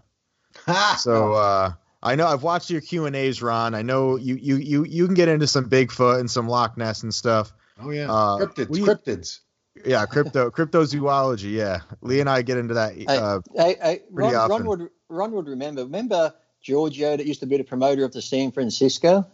[laughs] So uh, I know I've watched your Q and A's, Ron. I know you you you you can get into some Bigfoot and some Loch Ness and stuff.
oh yeah,
uh,
cryptids,
we-
cryptids.
Yeah, crypto cryptozoology. Yeah, Lee and I get into that. Uh,
Hey, hey,
Pretty
Ron, Ron would Ron would remember. Remember Giorgio that used to be the promoter of the San Francisco?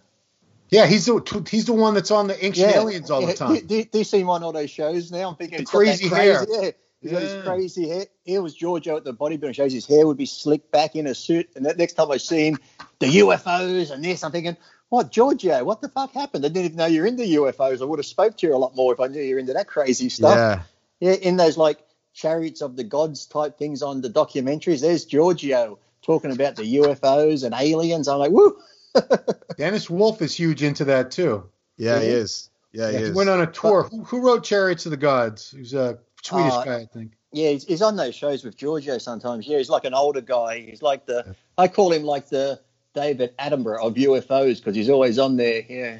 Yeah, he's the he's the one that's on the ancient aliens all
yeah.
the time.
Do, do, you see him on all those shows now? I'm thinking
The
he's got that
crazy hair.
Yeah, he's got his crazy hair. Here was Giorgio at the bodybuilding shows. His hair would be slicked back in a suit. And the next time I see him, the UFOs and this, I'm thinking, what Giorgio? What the fuck happened? I didn't even know you're into UFOs. I would have spoke to you a lot more if I knew you're into that crazy stuff.
Yeah.
Yeah, in those like chariots of the gods type things on the documentaries. There's Giorgio talking about the UFOs and aliens. I'm like, woo. [laughs]
Dennis Wolf is huge into that too.
Yeah, he is. Yeah, he
Yeah, he
is.
went on a tour. Who, who wrote Chariots of the Gods? He's a Swedish
Uh,
guy, I think.
Yeah, he's, he's on those shows with Giorgio sometimes. Yeah, he's like an older guy. He's like the I call him like the David Attenborough of UFOs because he's always on there. Yeah.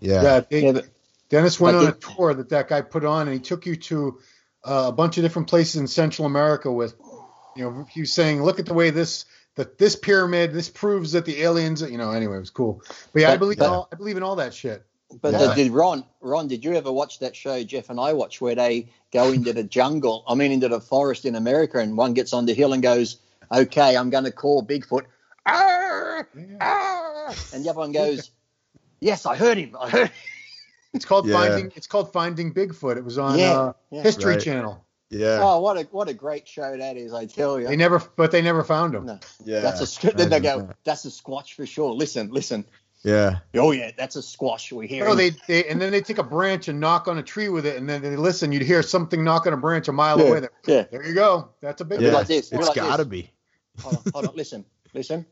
yeah.
Yeah, they-
Yeah, but
Dennis went
but
on a tour that that guy put on, and he took you to uh, a bunch of different places in Central America. With, you know, he was saying, "Look at the way this that this pyramid. This proves that the aliens." You know, anyway, it was cool. But yeah, I believe
but-
in all, I believe in all that shit.
But
Yeah.
did Ron, Ron, did you ever watch that show Jeff and I watch where they go into the jungle? I mean, into the forest in America, and one gets on the hill and goes, "Okay, I'm going to call Bigfoot," "Arr! Arr!" and the other one goes, "Yes, I heard him. I heard."
It's called
Yeah.
finding. It's called Finding Bigfoot. It was on
Yeah,
uh,
yeah.
History
Right.
Channel.
Yeah.
Oh, what a what a great show that is! I tell you.
They never, but they never found him.
No,
yeah.
that's a then they go, [laughs] "That's a squatch for sure." Listen, listen.
Yeah.
Oh yeah, that's a squatch. We hear.
No, they, they and then they take a branch and knock on a tree with it, and then they listen. You'd hear something knock on a branch a mile
Yeah,
away. There,
yeah.
there you go. That's a big
Yeah.
like this, be
It's
like
gotta
this.
be.
hold on, hold on. Listen, listen.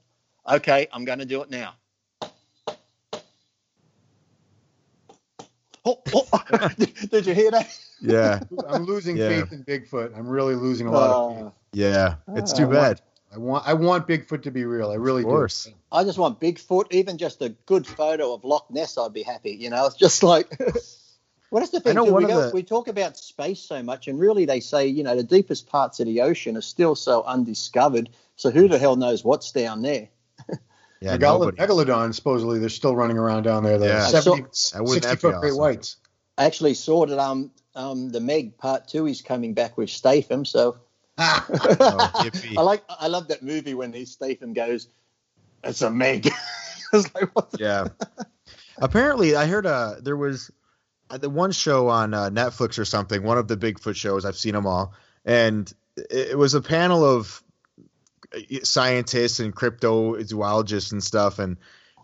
Okay, I'm going to do it now. Oh, oh. [laughs] Did you hear that?
Yeah. [laughs]
I'm losing
Yeah.
faith in Bigfoot. I'm really losing a lot of faith.
Uh,
Yeah. It's too
I
bad.
I want I want Bigfoot to be real. I really
Of course.
do.
I just want Bigfoot, even just a good photo of Loch Ness, I'd be happy. You know, [laughs] it's just like. Well, that's the thing.
know
too.
one
We,
of
go,
the-
we talk about space so much, and really they say, you know, the deepest parts of the ocean are still so undiscovered. So who the hell knows what's down there?
Yeah.
Megal- Megalodon supposedly they're still running around down there. The
Yeah.
70,
That
60
that be
foot great whites.
I actually saw that um um the Meg Part Two is coming back with Statham, so [laughs]
Oh.
I like I love that movie when he Statham goes, "It's a Meg." [laughs] It's like, what the-
yeah. [laughs] Apparently, I heard uh there was uh, the one show on uh, Netflix or something, one of the Bigfoot shows. I've seen them all, and it, it was a panel of scientists and cryptozoologists and stuff, and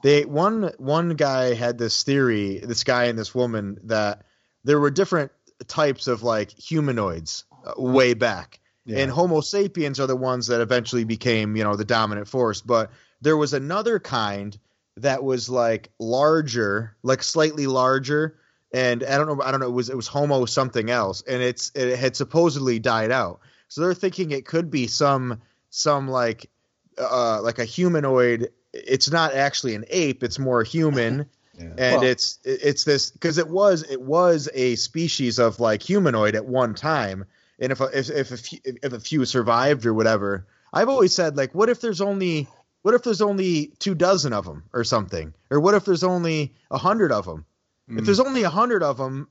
they one one guy had this theory, this guy and this woman that there were different types of like humanoids uh, way back
Yeah.
and Homo sapiens are the ones that eventually became, you know, the dominant force. But there was another kind that was like larger, like slightly larger, and I don't know, I don't know, it was it was Homo something else, and it's it had supposedly died out. So they're thinking it could be some some like uh like a humanoid. It's not actually an ape; it's more human. [laughs]
Yeah.
And
Well-
it's it's this because it was it was a species of like humanoid at one time, and if a, if if a few, if a few survived or whatever, I've always said like, what if there's only what if there's only two dozen of them or something, or what if there's only a hundred of them? If
Mm.
there's only a hundred of them,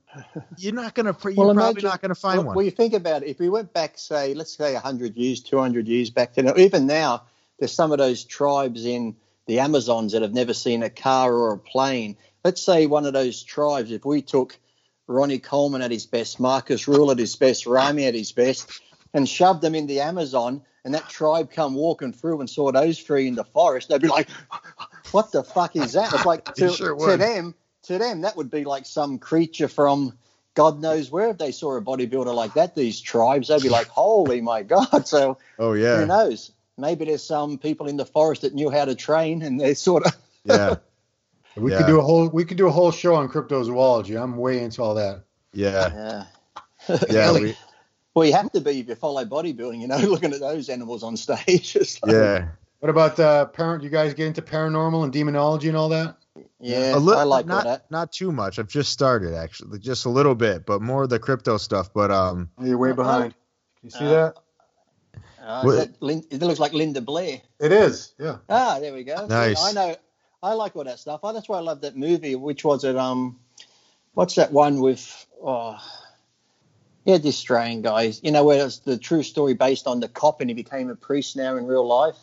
you're not gonna you're
Well,
probably
imagine-
not gonna find
well,
one.
well, you think about it. If we went back, say, let's say 100 years, 200 years back to now, even now, there's some of those tribes in the Amazons that have never seen a car or a plane. Let's say one of those tribes, if we took Ronnie Coleman at his best, Marcus Ruhl at his best, Rami at his best, and shoved them in the Amazon, and that tribe come walking through and saw those three in the forest, they'd be like, "What the fuck is that?" It's like to,
sure
to
would.
them, to them, that would be like some creature from God knows where. If they saw a bodybuilder like that, these tribes, they'd be like, [laughs] "Holy my God!" So
oh yeah.
who knows? Maybe there's some people in the forest that knew how to train, and they sort of. [laughs]
yeah,
we
Yeah.
could do a whole we could do a whole show on cryptozoology. I'm way into all that.
yeah,
Yeah. [laughs]
yeah, we,
Well, you have to be if you follow bodybuilding. You know, looking at those animals on stage. Like,
yeah.
What about uh parent you guys get into paranormal and demonology and all that?
Yeah.
a little,
I like
not
that.
not too much. I've just started actually, just a little bit, but more of the crypto stuff. But um,
Oh, you're way
Uh,
behind. Can you see
uh,
that?
Uh,
What-
that Lin- it looks like Linda Blair.
It is. Yeah.
Ah, there we go.
Nice.
I know. I like all that stuff. Oh, that's why I love that movie. Which was it? Um, what's that one with? Oh, yeah, the Australian guys. You know, where it's the true story based on the cop and he became a priest now in real life.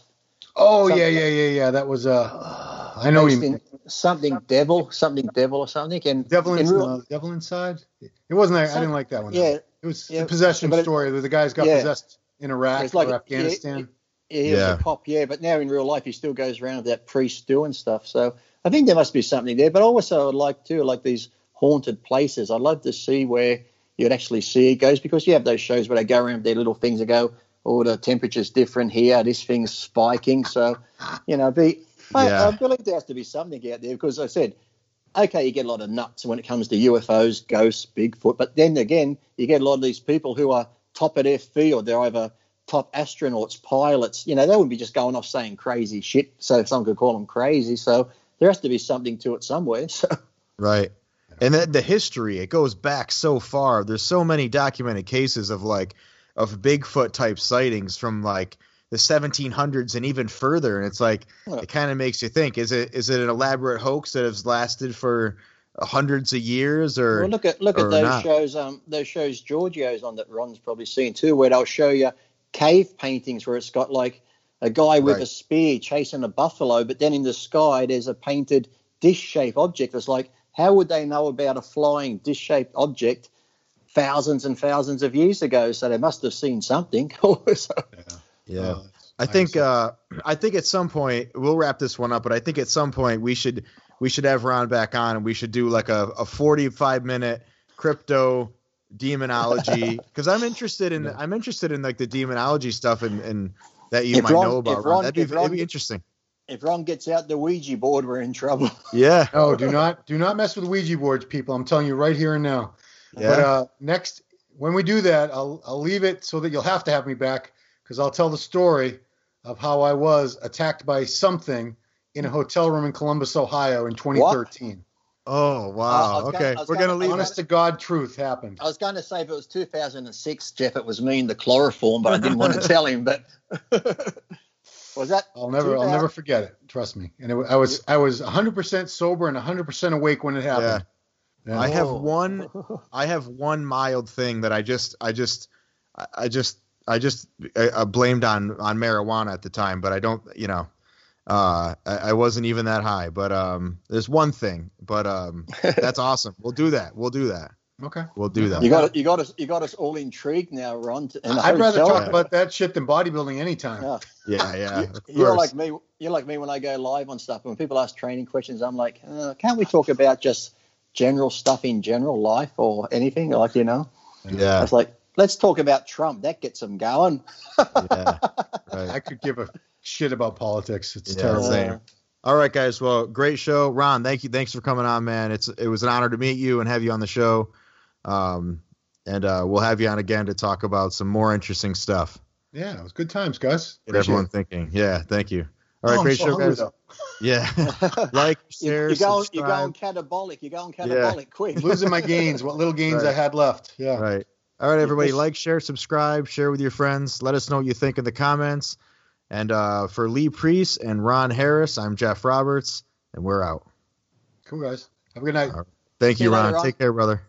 Oh
Something-
yeah, yeah, yeah, yeah. That was uh I know what you mean.
something devil, something devil or something. And
Devil,
in
in,
real,
uh, Devil Inside. It wasn't. I didn't like that one.
yeah,
It was
Yeah,
a possession
it-
story where the guys got
Yeah.
possessed in Iraq
It's like-
or Afghanistan.
he was
Yeah.
a cop, yeah. But now in real life, he still goes around with that priest doing stuff. So I think there must be something there. But also, I'd like to like these haunted places. I'd love to see where you'd actually see it goes because you have those shows where they go around their little things and go, oh, the temperature's different here, this thing's spiking. So, you know, be I,
Yeah.
I believe there has to be something out there because I said, okay, you get a lot of nuts when it comes to UFOs, ghosts, Bigfoot, but then again, you get a lot of these people who are top of their field. They're either top astronauts, pilots. You know, they wouldn't be just going off saying crazy shit. So some could call them crazy. So there has to be something to it somewhere. [laughs] So
Right. And then the history, it goes back so far. There's so many documented cases of like of Bigfoot type sightings from like the 1700s and even further. And it's like it kind of makes you think: is it is it an elaborate hoax that has lasted for hundreds of years, or
well, look at look at those
not.
shows. Um, those shows Giorgio's on that Ron's probably seen too, where they'll show you cave paintings where it's got like a guy with
Right.
a spear chasing a buffalo, but then in the sky there's a painted dish-shaped object. It's like, how would they know about a flying dish-shaped object thousands and thousands of years ago? So they must have seen something. [laughs] So-
yeah?
Uh,
I think uh, I think at some point we'll wrap this one up, but I think at some point we should we should have Ron back on and we should do like a, a 45 minute crypto demonology [laughs] because I'm interested in I'm interested in like the demonology stuff and, and that you
If
might
Ron-
know about. Ron.
Ron-
That'd be,
if
that'd
Ron-
be interesting.
if Ron gets out the Ouija board, we're in trouble.
Yeah.
no, do not do not mess with Ouija boards, people. I'm telling you right here and now.
Yeah.
But uh, next, when we do that, I'll I'll leave it so that you'll have to have me back because I'll tell the story of how I was attacked by something in a hotel room in Columbus, Ohio, in 2013.
oh
I
wow.
was gonna-
okay, we're
gonna-
gonna leave.
Honest to God, truth happened.
I was going to say if it was 2006, Jeff, it was me in the chloroform, but I didn't want to [laughs] tell him. But [laughs] was that?
I'll never I'll never forget it. Trust me. And it, I was I was 100% sober and 100% awake when it happened. Yeah.
I have one. [laughs] I have one mild thing that I just, I just, I I just, I just uh, blamed on on marijuana at the time, but I don't, you know, uh, I, I wasn't even that high. But um, there's one thing, but um, [laughs] that's awesome. We'll do that. We'll do that.
Okay.
We'll do that.
You got you got us you got us all intrigued now, Ron. in a
I'd rather talk
room.
about that shit than bodybuilding anytime.
Yeah.
Yeah, yeah.
You-
of
You're like me. You're like me when I go live on stuff. When people ask training questions, I'm like, uh, can't we talk about just general stuff in general life or anything? Like you know,
yeah,
it's like let's talk about Trump. That gets them going.
yeah. [laughs] Right.
I could give a shit about politics. It's
Yeah,
terrible.
same. All right, guys. Well, great show, Ron. Thank you. Thanks for coming on, man. It's it was an honor to meet you and have you on the show. Um, and uh, we'll have you on again to talk about some more interesting stuff.
Yeah, it was good times, guys.
Get
Appreciate
everyone
it.
thinking. Yeah, thank you. All right,
Oh,
great
so
show, guys.
though.
Yeah, [laughs] like,
You-
share,
you're going you're
subscribe.
going catabolic. You're going catabolic quick.
Losing my gains, what little gains I had left. Yeah.
Right. All right, everybody. Like, share, subscribe, share with your friends. Let us know what you think in the comments. And uh, for Lee Priest and Ron Harris, I'm Jeff Roberts, and we're out.
Cool, guys. Have a good night.
Thank
See
you,
you later,
Ron.
Ron.
Take care, brother.
Bye.